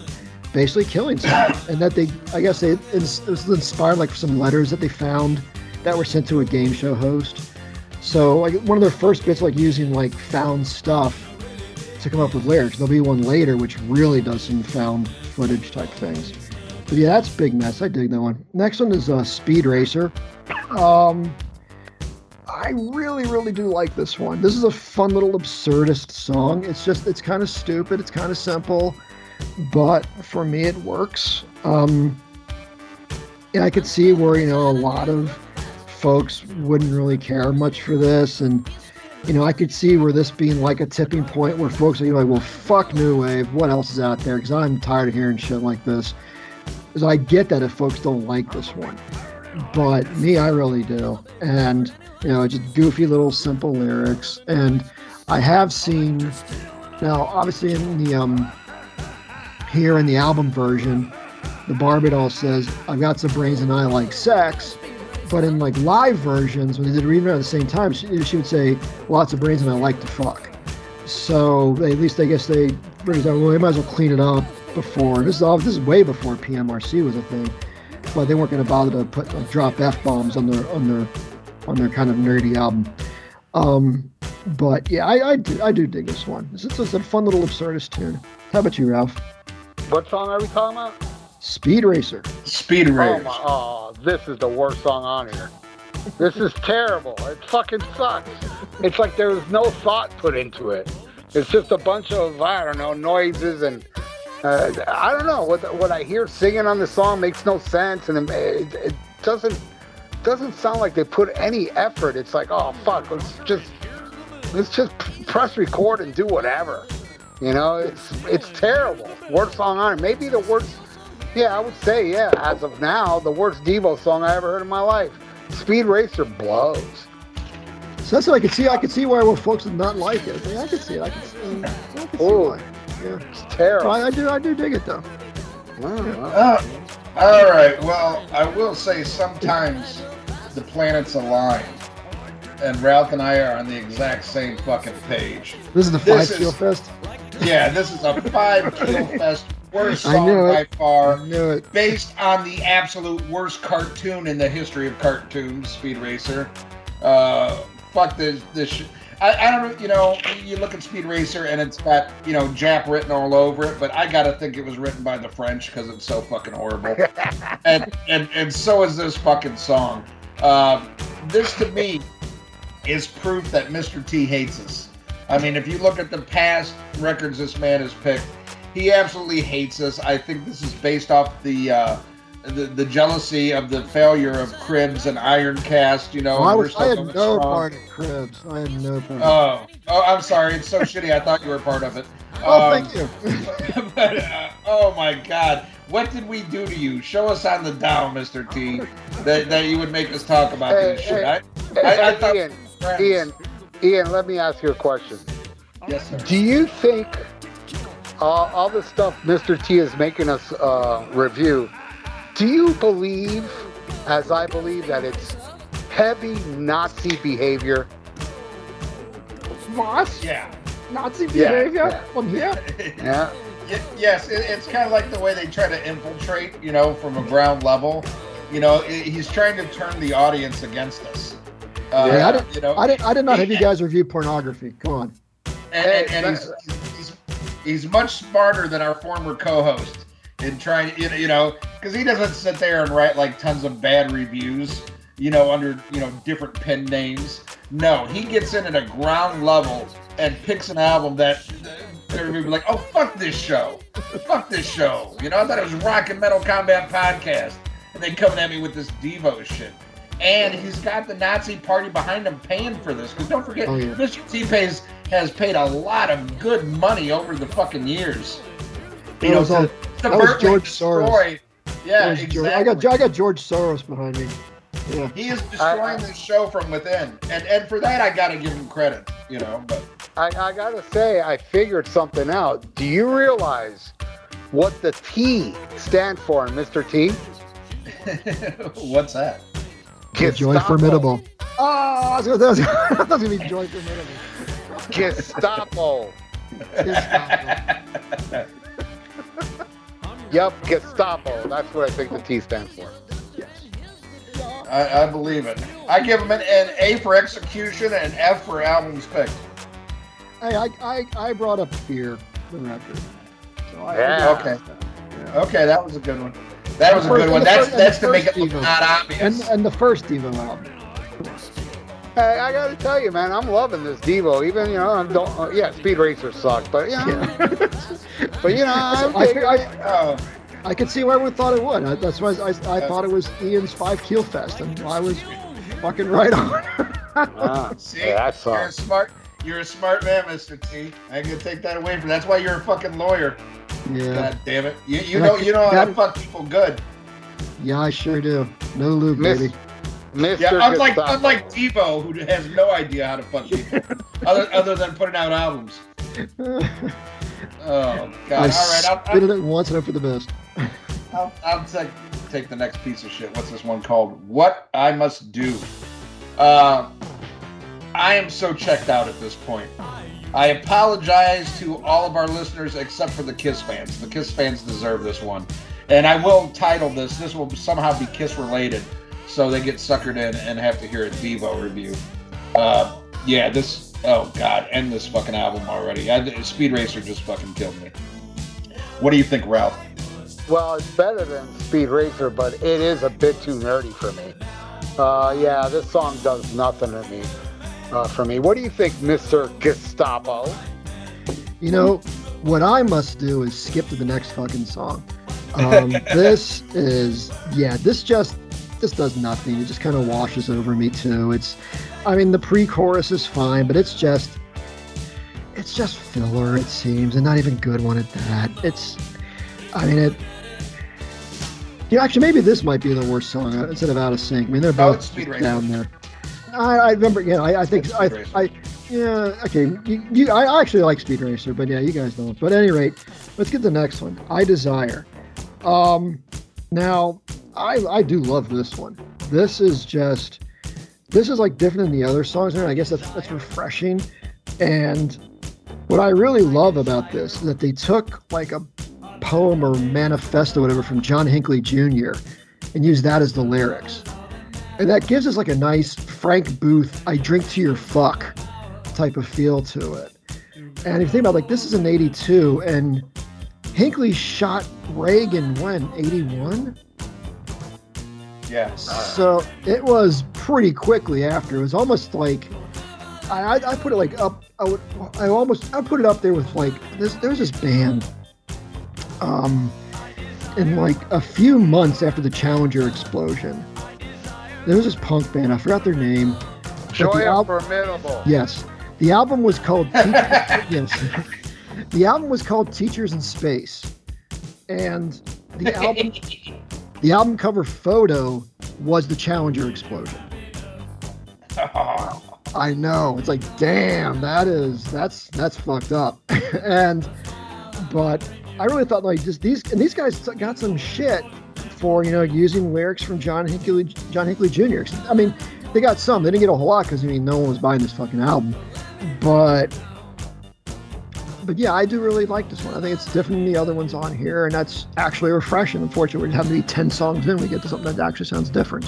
basically killing someone, and that they, I guess, they it was inspired like some letters that they found that were sent to a game show host. So like one of their first bits, like using like found stuff to come up with lyrics. There'll be one later which really does some found footage type things. But yeah, that's Big Mess. I dig that one. Next one is uh, Speed Racer. Um, I really, really do like this one. This is a fun little absurdist song. It's just, it's kind of stupid. It's kind of simple, but for me, it works. Um, and I could see where, you know, a lot of folks wouldn't really care much for this. And, you know, I could see where this being like a tipping point where folks are like, well, fuck New Wave. What else is out there? Because I'm tired of hearing shit like this. Because I get that if folks don't like this one. But me, I really do. And, you know, just goofy little simple lyrics. And I have seen, now, obviously, in the, um, here in the album version, the Barbie doll says, I've got some brains and I like sex. But in like live versions, when they did read at the same time, she, she, would say, lots of brains and I like to fuck. So they, at least I guess they, well, they might as well clean it up before. This is all, this is way before PMRC was a thing. But they weren't going to bother to put like, drop f bombs on their on their on their kind of nerdy album. Um, but yeah, I, I do I do dig this one. It's, it's a fun little absurdist tune. How about you, Ralph? What song are we talking about? Speed Racer. Speed Racer. Oh, my, oh, this is the worst song on here. This is terrible. It fucking sucks. It's like there was no thought put into it. It's just a bunch of I don't know noises and uh, I don't know what what I hear singing on the song makes no sense and it, it doesn't doesn't sound like they put any effort. It's like oh fuck, let's just let's just press record and do whatever. You know, it's it's terrible. Worst song on it. Maybe the worst yeah, I would say, yeah, as of now, the worst Devo song I ever heard in my life. Speed Racer blows. So that's what I could see. I could see why folks would not like it. I, mean, I could see it. I could see, I could see why. Yeah. It's terrible. I, I, do. I do dig it though. Uh, all right. Well, I will say sometimes the planets align, and Ralph and I are on the exact same fucking page. This is the five kill fest. Yeah, this is a five kill fest worst song by far. I knew it. Based on the absolute worst cartoon in the history of cartoons, Speed Racer. Uh, fuck this. This. Sh- I, I don't know. You know, you look at Speed Racer and it's got you know Jap written all over it, but I gotta think it was written by the French because it's so fucking horrible. and and and so is this fucking song. Uh, this to me is proof that Mr. T hates us. I mean, if you look at the past records this man has picked, he absolutely hates us. I think this is based off the uh, the, the jealousy of the failure of Cribs and Ironcast. You know, well, I, was, I had no strong. part of Cribs. I had no part. Oh, oh, I'm sorry. It's so shitty. I thought you were part of it. Oh, um, thank you. but, uh, oh my God. What did we do to you? Show us on the down, Mr. T, that, that you would make us talk about hey, this shit. Hey, I, I, I thought Ian, Ian, Ian, let me ask you a question. Yes, sir. Do you think all, all the stuff Mr. T is making us uh, review, do you believe, as I believe, that it's heavy Nazi behavior? What? Yeah. Nazi behavior? Yeah. yeah. yeah. yes, it, it's kind of like the way they try to infiltrate, you know, from a ground level. You know, it, he's trying to turn the audience against us. Uh, yeah, I did, you know, I did, I did not have you guys review pornography. Come on. And, and, and he's, he's much smarter than our former co-host in trying, you know, because he doesn't sit there and write like tons of bad reviews, you know, under you know different pen names. No, he gets in at a ground level and picks an album that everybody be like, oh fuck this show, fuck this show. You know, I thought it was Rock and Metal Combat podcast, and they coming at me with this Devo shit. And he's got the Nazi party behind him paying for this. Because don't forget, oh, yeah. Mr. T pays has paid a lot of good money over the fucking years. You know, to, that was George Soros. Yeah, exactly. George, I got I got George Soros behind me. Yeah. He is destroying the show from within, and and for that I got to give him credit. You know, but I, I gotta say I figured something out. Do you realize what the T stand for Mr. T? What's that? Joy Formidable. Oh, I was gonna, that was, that was gonna be joint for a minute. Gestapo. Gestapo. Yep, Gestapo. That's what I think the T stands for. Yes. I, I believe it. I give him an, an A for execution and an F for albums picked. Hey, I, I, I brought up Fear, the record. So I, Yeah. Okay. Okay, that was a good one. That was a good one. That's first- that's to make it look not obvious. And, and the first Devo album. Hey, I gotta tell you, man, I'm loving this Devo. Even you know, I don't. Uh, yeah, Speed Racer sucked, but you know, Yeah. but you know, I'm I, digging I, it. oh, I could see why everyone thought it would. I, that's why I, I thought it was Ian's Five Keel Fest, and I was fucking right on. Ah, see, yeah, that you're a smart, you're a smart man, Mister T. I can take that away from. That's why you're a fucking lawyer. yeah, God damn it. You, you And know I- you know how that- to fuck people good. yeah, I sure do. No lube, Miss- baby. Mr. Yeah, unlike unlike Devo, who has no idea how to fuck people, other other than putting out albums. Oh God! All I right, I'll, I'll, it once and hope for the best. I'll, I'll take take the next piece of shit. What's this one called? What I Must Do. Uh, I am so checked out at this point. I apologize to all of our listeners except for the Kiss fans. The Kiss fans deserve this one. And I will title this. This will somehow be Kiss related. So they get suckered in and have to hear a Devo review. Uh, yeah, this. Oh, God. End this fucking album already. I, Speed Racer just fucking killed me. What do you think, Ralph? Well, it's better than Speed Racer, but it is a bit too nerdy for me. Uh, yeah, this song does nothing to me. Uh, for me, what do you think, Mr. Gestapo? You know, what I must do is skip to the next fucking song. Um, this is, yeah, this just, this does nothing. It just kind of washes over me too. It's, I mean, the pre-chorus is fine, but it's just, it's just filler. It seems, and not even good one at that. It's, I mean, it. Yeah, actually, maybe this might be the worst song uh, instead of Out of Sync. I mean, they're No, both Speed Racer. down there. I, I remember, yeah, I, I think, I, I, yeah, okay. You, you, I I actually like Speed Racer, but yeah, you guys don't. But at any rate, let's get the next one. I Desire. Um, now, I I do love this one. This is just, this is like different than the other songs. And I guess that's that's refreshing. And what I really love about this is that they took like a poem or manifesto, whatever, from John Hinckley Jr. and used that as the lyrics. And that gives us like a nice Frank Booth, I drink to your fuck type of feel to it. And if you think about like this is an 82 and Hinckley shot Reagan when 81 Yeah. so it was pretty quickly after it was almost like I, I, put it like up I would I almost I put it up there with like this there was this band um in like a few months after the Challenger explosion there was this punk band I forgot their name Joy al- of Formidable. Yes. The album was called Yes. The album was called Teachers in Space. And the album the album cover photo was the Challenger explosion. I know. It's like, damn, that is that's that's fucked up. and but I really thought like just these and these guys got some shit for you know using lyrics from John Hinckley John Hinckley Jr. I mean, they got some. They didn't get a whole lot because I mean, no one was buying this fucking album. But but yeah, I do really like this one. I think it's different than the other ones on here, and that's actually refreshing. Unfortunately, we have to be ten songs in, we get to something that actually sounds different.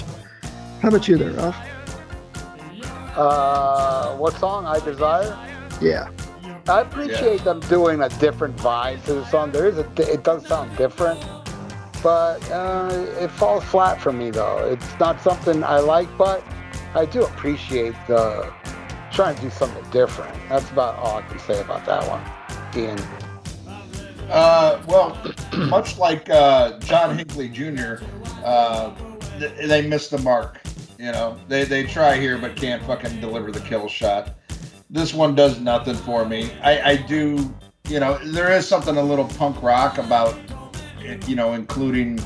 How about you there, Ralph? Uh, what song? I Desire. Yeah. I appreciate them doing a different vibe to the song. There is a, it does sound different, but uh, it falls flat for me though. It's not something I like, but I do appreciate the trying to do something different. That's about all I can say about that one. Ian. Uh, well, much like uh, John Hinckley Jr., uh, th- they missed the mark. You know, they they try here but can't fucking deliver the kill shot. This one does nothing for me. I, I do, you know, there is something a little punk rock about, it, you know, including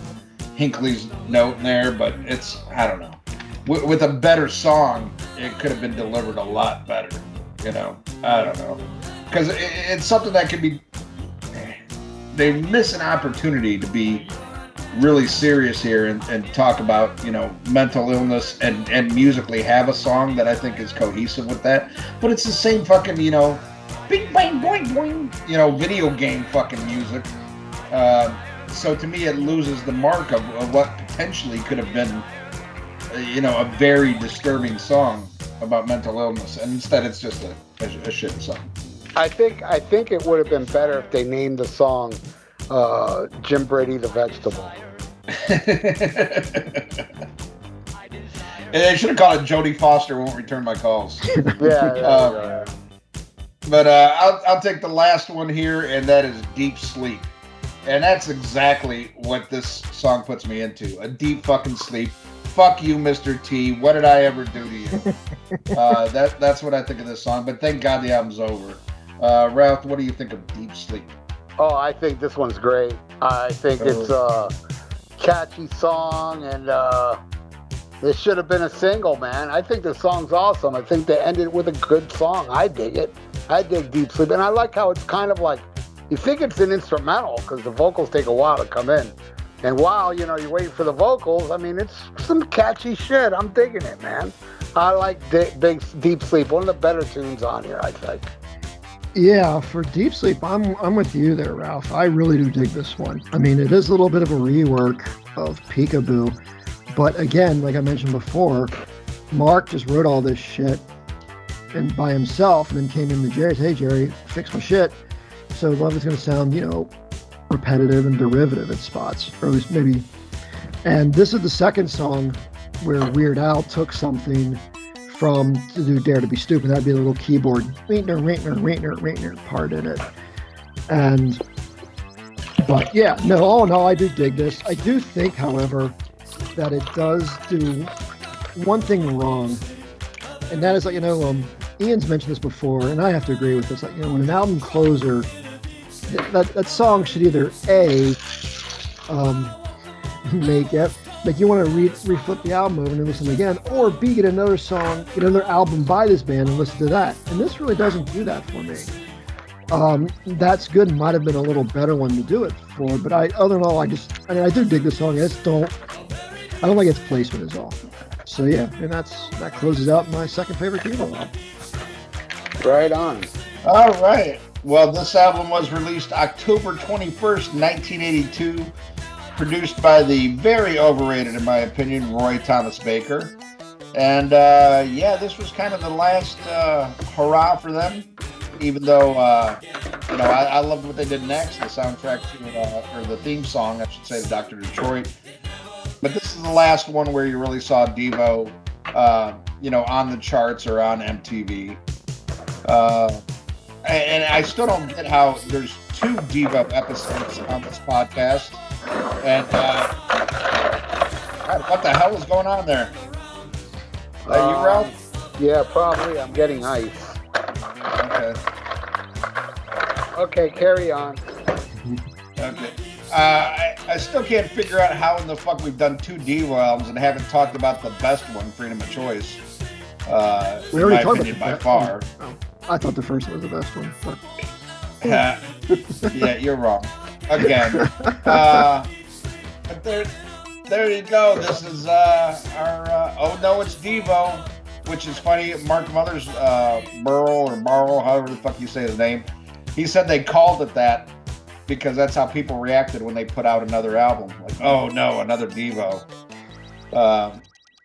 Hinckley's note in there, but it's I don't know. With, with a better song, it could have been delivered a lot better. You know, I don't know, because it, it's something that could be they miss an opportunity to be really serious here and, and talk about you know mental illness and and musically have a song that I think is cohesive with that. But it's the same fucking you know, bing bang boing boing, you know, video game fucking music. Uh, so to me, it loses the mark of, of what potentially could have been, uh, you know, a very disturbing song about mental illness, and instead it's just a, a, a shit song. I think I think it would have been better if they named the song uh, Jim Brady the Vegetable. and they should have called it Jodie Foster won't return my calls. yeah, yeah, Uh, But uh, I'll, I'll take the last one here, and that is Deep Sleep. And that's exactly what this song puts me into a deep fucking sleep. Fuck you, Mr. T. What did I ever do to you? uh, that, that's what I think of this song, but thank God the album's over. Uh, Ralph, what do you think of Deep Sleep? Oh, I think this one's great. I think it's a catchy song, and uh, this should have been a single, man. I think the song's awesome. I think they ended with a good song. I dig it. I dig Deep Sleep, and I like how it's kind of like you think it's an instrumental because the vocals take a while to come in. And while you know you're waiting for the vocals, I mean it's some catchy shit. I'm digging it, man. I like Di- Big Deep Sleep, one of the better tunes on here, I think. Yeah, for Deep Sleep, I'm I'm with you there, Ralph. I really do dig this one. I mean, it is a little bit of a rework of Peekaboo, but again, like I mentioned before, Mark just wrote all this shit and by himself, and then came in to Jerry, hey Jerry, fix my shit. So Love is going to sound, you know, repetitive and derivative at spots, or at least maybe. And this is the second song where Weird Al took something from do Dare to Be Stupid. That'd be a little keyboard Raintner, Raintner, Raintner, Raintner part in it. And but yeah, no, oh no, I do dig this. I do think, however, that it does do one thing wrong, and that is like you know, um, Ian's mentioned this before, and I have to agree with this. Like you know, when an album closer, that that song should either a um, make it like you want to re reflip the album over and listen again, or B get another song, get another album by this band and listen to that. And this really doesn't do that for me. Um, that's good. Might have been a little better one to do it for, but I, other than all, I just, I mean, I do dig the song. I just don't, I don't like its placement is all. So yeah, and that's that closes out my second favorite Devo album. Right on. All right. Well, this album was released October 21st, 1982 produced by the very overrated, in my opinion, Roy Thomas Baker. And uh, yeah, this was kind of the last uh, hurrah for them. Even though uh, you know, I, I, loved what they did next, the soundtrack to, uh, or the theme song, I should say, to Doctor Detroit. But this is the last one where you really saw Devo, uh, you know, on the charts or on MTV. Uh, and I still don't get how there's two Devo episodes on this podcast and uh, God, what the hell is going on there? Are uh, you, Ralph? Yeah, probably. I'm getting ice. Okay. Okay, carry on. okay. Uh, I, I still can't figure out how in the fuck we've done two Devo albums and haven't talked about the best one, Freedom of Choice. Uh, we already talked opinion, about by far. Oh, I thought the first one was the best one. But... yeah, you're wrong. Again. Uh, but there, there you go. This is uh, our. Uh, oh no, it's Devo, which is funny. Mark Mothers, uh, Burl or Marl, however the fuck you say his name, he said they called it that because that's how people reacted when they put out another album. Like, oh no, another Devo. Um,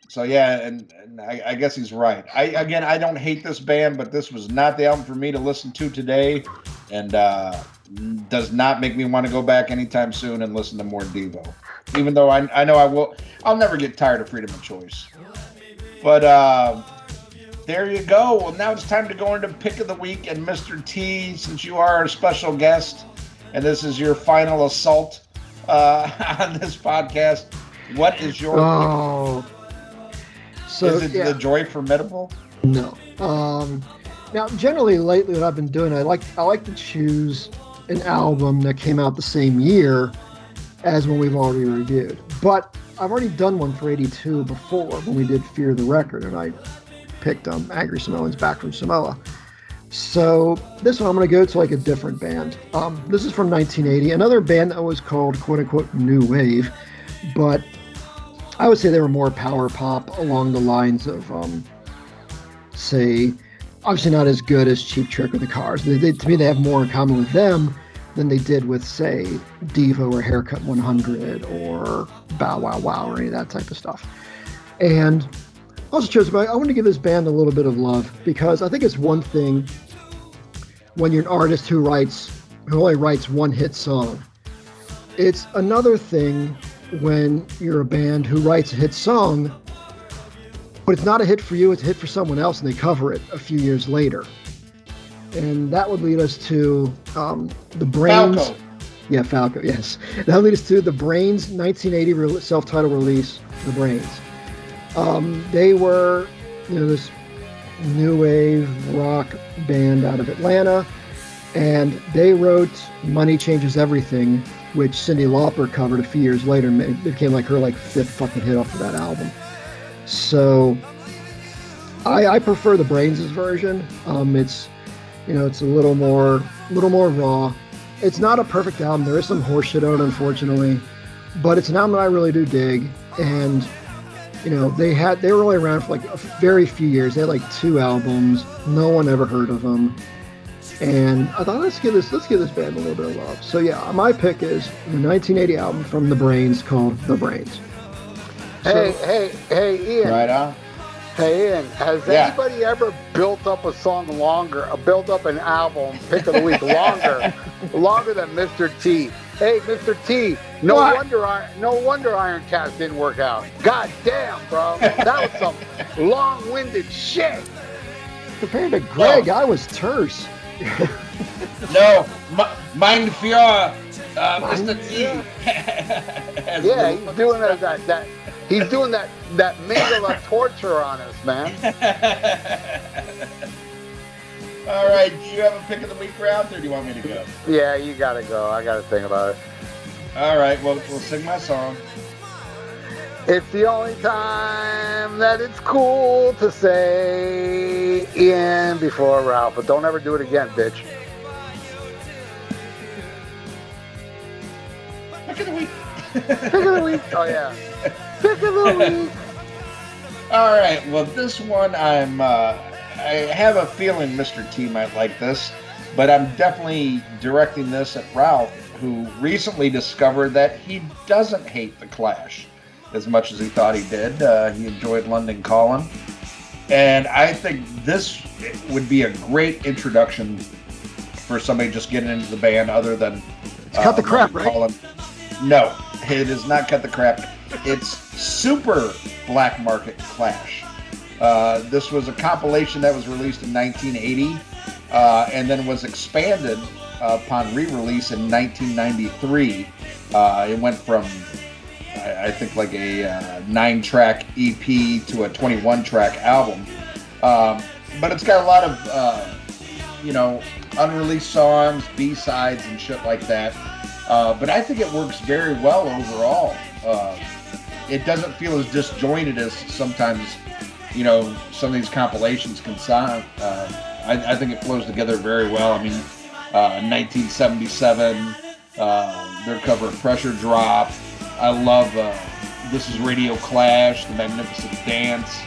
so yeah, and, and I, I, guess he's right. I again, I don't hate this band, but this was not the album for me to listen to today, and uh, does not make me want to go back anytime soon and listen to more Devo even though I, I know I will. I'll never get tired of freedom of choice. But uh, there you go. Well, now it's time to go into pick of the week. And Mr. T, since you are our special guest, and this is your final assault uh, on this podcast, what is your? Oh, so is it yeah. the Joy Formidable? No. Um, now, generally, lately, what I've been doing, I like I like to choose an album that came out the same year as when we've already reviewed. But I've already done one for 82 before when we did Fear the Record, and I picked um, Angry Samoans back from Samoa. So this one I'm going to go to like a different band. Um, this is from 1980, another band that was called quote unquote New Wave. but I would say they were more power pop along the lines of, um, say, obviously not as good as Cheap Trick or the Cars. They, they, to me, they have more in common with them than they did with, say, Devo or Haircut 100 or Bow Wow Wow or any of that type of stuff. And also chose, I want to give this band a little bit of love because I think it's one thing when you're an artist who writes, who only writes one hit song. It's another thing when you're a band who writes a hit song, but it's not a hit for you, it's a hit for someone else, and they cover it a few years later. And that would lead us to um, the Brains. Falco. Yeah, Falco, yes. That would lead us to the Brains 1980 re- self titled release, The Brains. Um, they were, you know, this new wave rock band out of Atlanta, and they wrote "Money Changes Everything," which Cyndi Lauper covered a few years later. and It became like her like fifth fucking hit off of that album. So, I, I prefer the Brains' version. Um, it's, you know, it's a little more, little more raw. It's not a perfect album. There is some horseshit on it, unfortunately, but it's an album that I really do dig. And you know, they had they were only around for like a very few years. They had like two albums. No one ever heard of them. And I thought let's give this let's give this band a little bit of love. So yeah, my pick is the 1980 album from The Brains called The Brains. Hey, hey, hey, Ian. Right on. Hey, Ian. Has Yeah. anybody ever built up a song longer, uh, built up an album, pick of the week longer, longer than Mr. T? Hey, Mr. T. No What? wonder, I, no wonder Iron Cast didn't work out. God damn, bro. That was some long-winded shit. Compared to Greg, I was terse. No, M- Mind Fear, uh, Mr. T. Yeah, he's doing that. that, that he's doing that. That mingle of torture on us, man. All right, do you have a pick of the week round, or do you want me to go? Yeah, you gotta go. I gotta think about it. All right, well, we'll sing my song. It's the only time that it's cool to say Ian before Ralph, but don't ever do it again, bitch. Pick of the week. Pick of the week. Oh yeah. Pick of the week. All right, well, this one I'm. Uh, I have a feeling Mr. T might like this, but I'm definitely directing this at Ralph, who recently discovered that he doesn't hate the Clash as much as he thought he did. Uh, he enjoyed London Calling, and I think this would be a great introduction for somebody just getting into the band, other than uh, Cut the Crap, London right? Calling. No, it is not cut the crap. It's super black market clash. Uh, this was a compilation that was released in 1980 uh, and then was expanded uh, upon re-release in 1993. Uh, it went from I, I think like a uh, nine-track EP to a 21-track album, um, but it's got a lot of uh, you know unreleased songs, B-sides, and shit like that. Uh, but I think it works very well overall. Uh, it doesn't feel as disjointed as sometimes, you know, some of these compilations can sound. Uh, I, I think it flows together very well. I mean, uh, 1977, uh, their cover of Pressure Drop. I love uh, This is Radio Clash, The Magnificent Dance,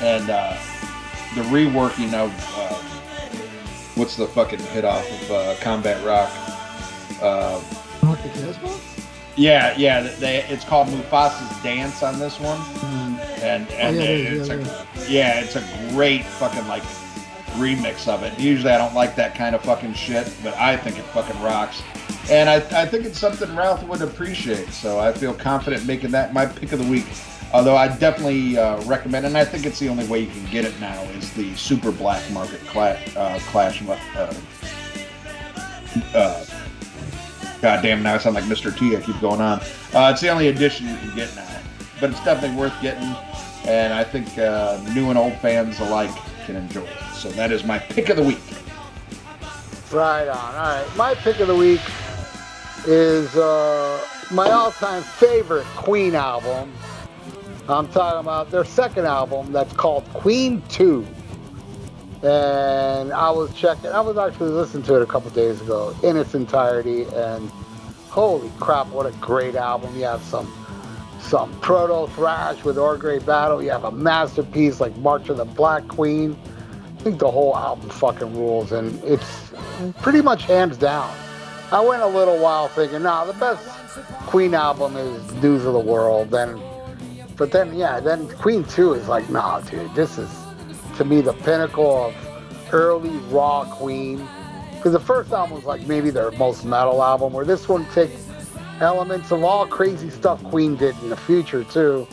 and uh, the reworking of uh, what's the fucking hit off of uh, Combat Rock. The yeah, yeah. They, it's called Mustapha's Dance on this one, Mm. and and yeah, it it's is, a yeah, yeah, it's a great fucking like remix of it. Usually I don't like that kind of fucking shit, but I think it fucking rocks. And I, I think it's something Ralph would appreciate. So I feel confident making that my pick of the week. Although I definitely uh, recommend, and I think it's the only way you can get it now, is the super black market cla- uh, Clash. Uh, uh, God damn, now I sound like Mr. T. I keep going on. Uh, it's the only edition you can get now, but it's definitely worth getting, and I think uh, new and old fans alike can enjoy it. So that is my pick of the week. Right on. All right. My pick of the week is uh, my all-time favorite Queen album. I'm talking about their second album that's called Queen 2. And I was checking, I was actually listening to it a couple days ago in its entirety. And holy crap, what a great album. You have some some proto thrash with Ogre Battle. You have a masterpiece like March of the Black Queen. I think the whole album fucking rules, and it's pretty much hands down. I went a little while thinking, nah, the best Queen album is News of the World. Then, but then, yeah, then Queen 2 is like, nah, dude, this is to me the pinnacle of early raw Queen. Because the first album was like maybe their most metal album, where this one takes elements of all crazy stuff Queen did in the future too,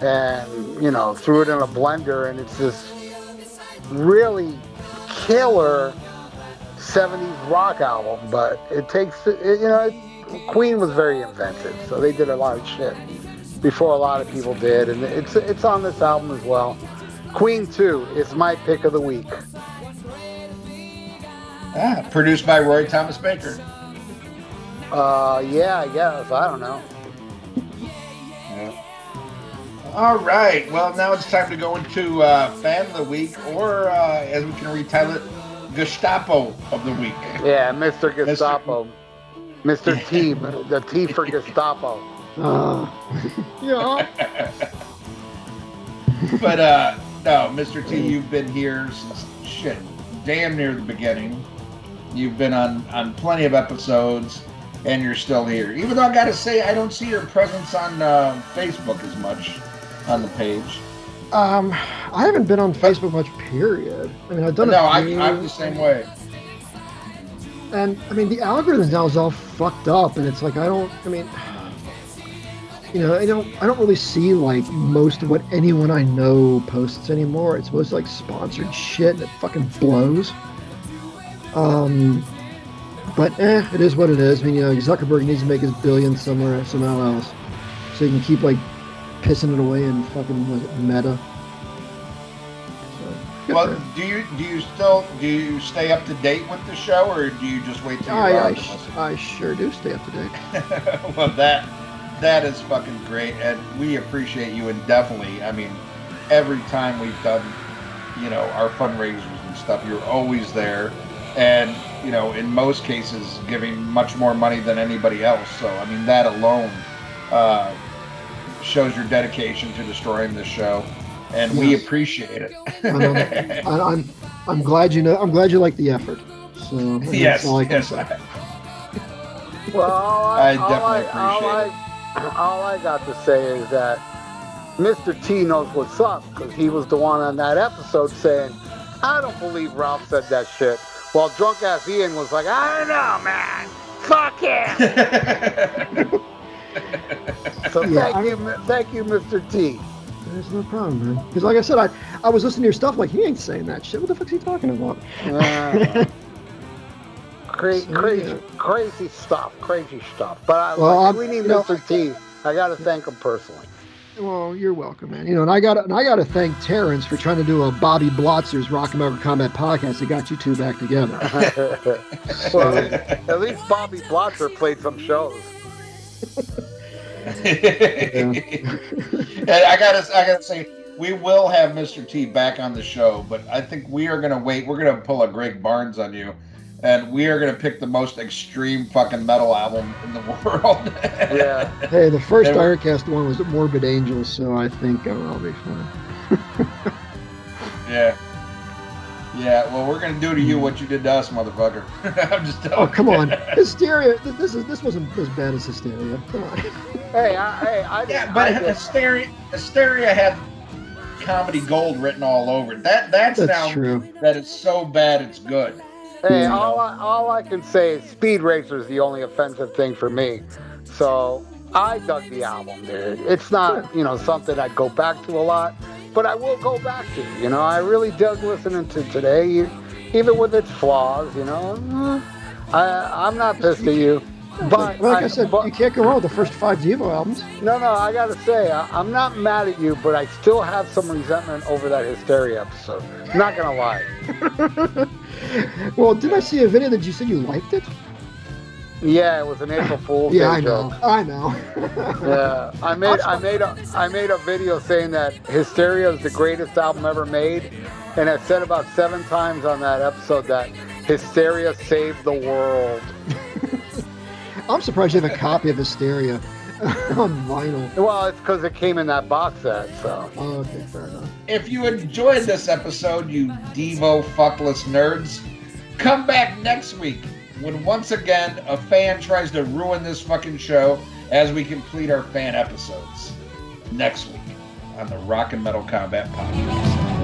and you know threw it in a blender, and it's this really killer 70s rock album. But it takes, it, you know, it, Queen was very inventive, so they did a lot of shit before a lot of people did, and it's it's on this album as well. Queen 2 is my pick of the week. Ah, produced by Roy Thomas Baker. Uh, yeah, I guess. I don't know. Yeah. All right. Well, now it's time to go into uh, fan of the week, or uh, as we can retitle it, Gestapo of the week. Yeah, Mr. Gestapo. Mr. Mr. T, the T for Gestapo. Uh, yeah. but uh, no, Mr. T, you've been here since shit, damn near the beginning. You've been on on plenty of episodes, and you're still here. Even though I got to say, I don't see your presence on uh, Facebook as much on the page. Um, I haven't been on Facebook much. Period. I mean, I've done. No, I, I'm the same way. And I mean, the algorithm now is all fucked up, and it's like I don't. I mean, you know, I don't. I don't really see like most of what anyone I know posts anymore. It's mostly like sponsored shit, and it fucking blows. Um, but eh, it is what it is. I mean, you know, Zuckerberg needs to make his billions somewhere, somehow else, so he can keep like pissing it away in fucking was it Meta. So, well, do you do you still do you stay up to date with the show, or do you just wait till I, I, I sure do stay up to date. well, that that is fucking great, and we appreciate you. And definitely, I mean, every time we've done, you know, our fundraisers and stuff, you're always there and you know in most cases giving much more money than anybody else. So i mean that alone uh, shows your dedication to destroying this show and yes. we appreciate it. I I'm, I'm glad you know i'm glad you like the effort. So yes, yes. I, well all I, I definitely I, appreciate all I, all I got to say is that mr t knows what's up because he was the one on that episode saying i don't believe ralph said that shit while drunk ass Ian was like, I don't know, man. Fuck him. so yeah, thank I, you, thank you, Mr. T. There's no problem, man. Because like I said, I, I was listening to your stuff like he ain't saying that shit. What the fuck's he talking about? Uh, crazy, crazy, crazy stuff, crazy stuff. But I, well, like, we need Mr. Know, T. I got to thank him personally. Well, you're welcome, man. You know, and I got and I got to thank Terrence for trying to do a Bobby Blotzer's Rock America Combat podcast that got you two back together. well, at least Bobby Blotzer played some shows. yeah. I gotta, I gotta say, we will have Mr. T back on the show, but I think we are gonna wait. We're gonna pull a Greg Barnes on you and we are going to pick the most extreme fucking metal album in the world. yeah. Hey, the first Direcast one was Morbid Angels, so I think I'll be fun. yeah. Yeah, well, we're gonna do to you what you did to us, motherfucker. I'm just oh, telling. Oh, come on, hysteria. This is this wasn't as bad as hysteria. Come on. Hey, I, hey, I yeah, but I hysteria, hysteria had comedy gold written all over it. That that's, that's now true. that it's so bad it's good. Hey, all I, all I can say is Speed Racer is the only offensive thing for me. So I dug the album, dude. It's not, you know, something I'd go back to a lot, but I will go back to. You know, I really dug listening to today, even with its flaws. You know, I I'm not pissed at you. But like I, I said, but, you can't go wrong with the first five Devo albums. No, no, I gotta say, I, am not mad at you, but I still have some resentment over that Hysteria episode. Not gonna lie. well, did I see a video that you said you liked it? Yeah, it was an April Fool's yeah, Day I joke. Know. I know. yeah, I made I made a I made a video saying that Hysteria is the greatest album ever made, and I said about seven times on that episode that Hysteria saved the world. I'm surprised you have a copy of Hysteria on vinyl. Well, it's because it came in that box set. So. Oh, okay, fair enough. If you enjoyed this episode, you Devo fuckless nerds, come back next week when once again a fan tries to ruin this fucking show as we complete our fan episodes next week on the Rock and Metal Combat Podcast.